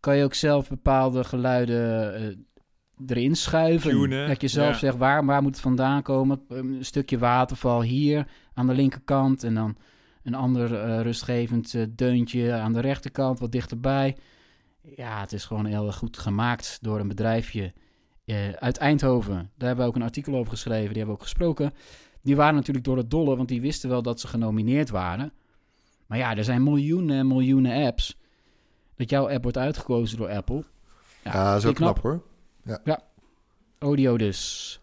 kan je ook zelf bepaalde geluiden erin schuiven. Tunen, dat je zelf zegt waar, waar moet het vandaan komen. Een stukje waterval hier aan de linkerkant en dan een ander uh, rustgevend uh, deuntje aan de rechterkant, wat dichterbij. Ja, het is gewoon heel goed gemaakt door een bedrijfje uh, uit Eindhoven. Daar hebben we ook een artikel over geschreven, die hebben we ook gesproken. Die waren natuurlijk door het dolle, want die wisten wel dat ze genomineerd waren. Maar ja, er zijn miljoenen en miljoenen apps. Dat jouw app wordt uitgekozen door Apple. Ja, zo ik knap, hoor. Audio dus.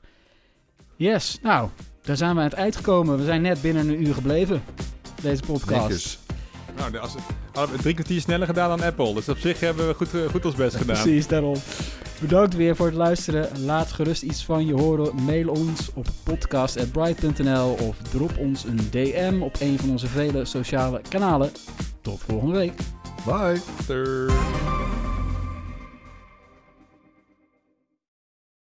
Yes, nou, daar zijn we aan het eind gekomen. We zijn net binnen een uur gebleven. Deze podcast. Netjes. Nou, als, hadden we drie kwartier sneller gedaan dan Apple. Dus op zich hebben we goed, eh, goed ons best gedaan. Precies, daarom. Bedankt weer voor het luisteren. Laat gerust iets van je horen. Mail ons op podcast.bright.nl of drop ons een DM op een van onze vele sociale kanalen. Tot volgende week. Bye. Later.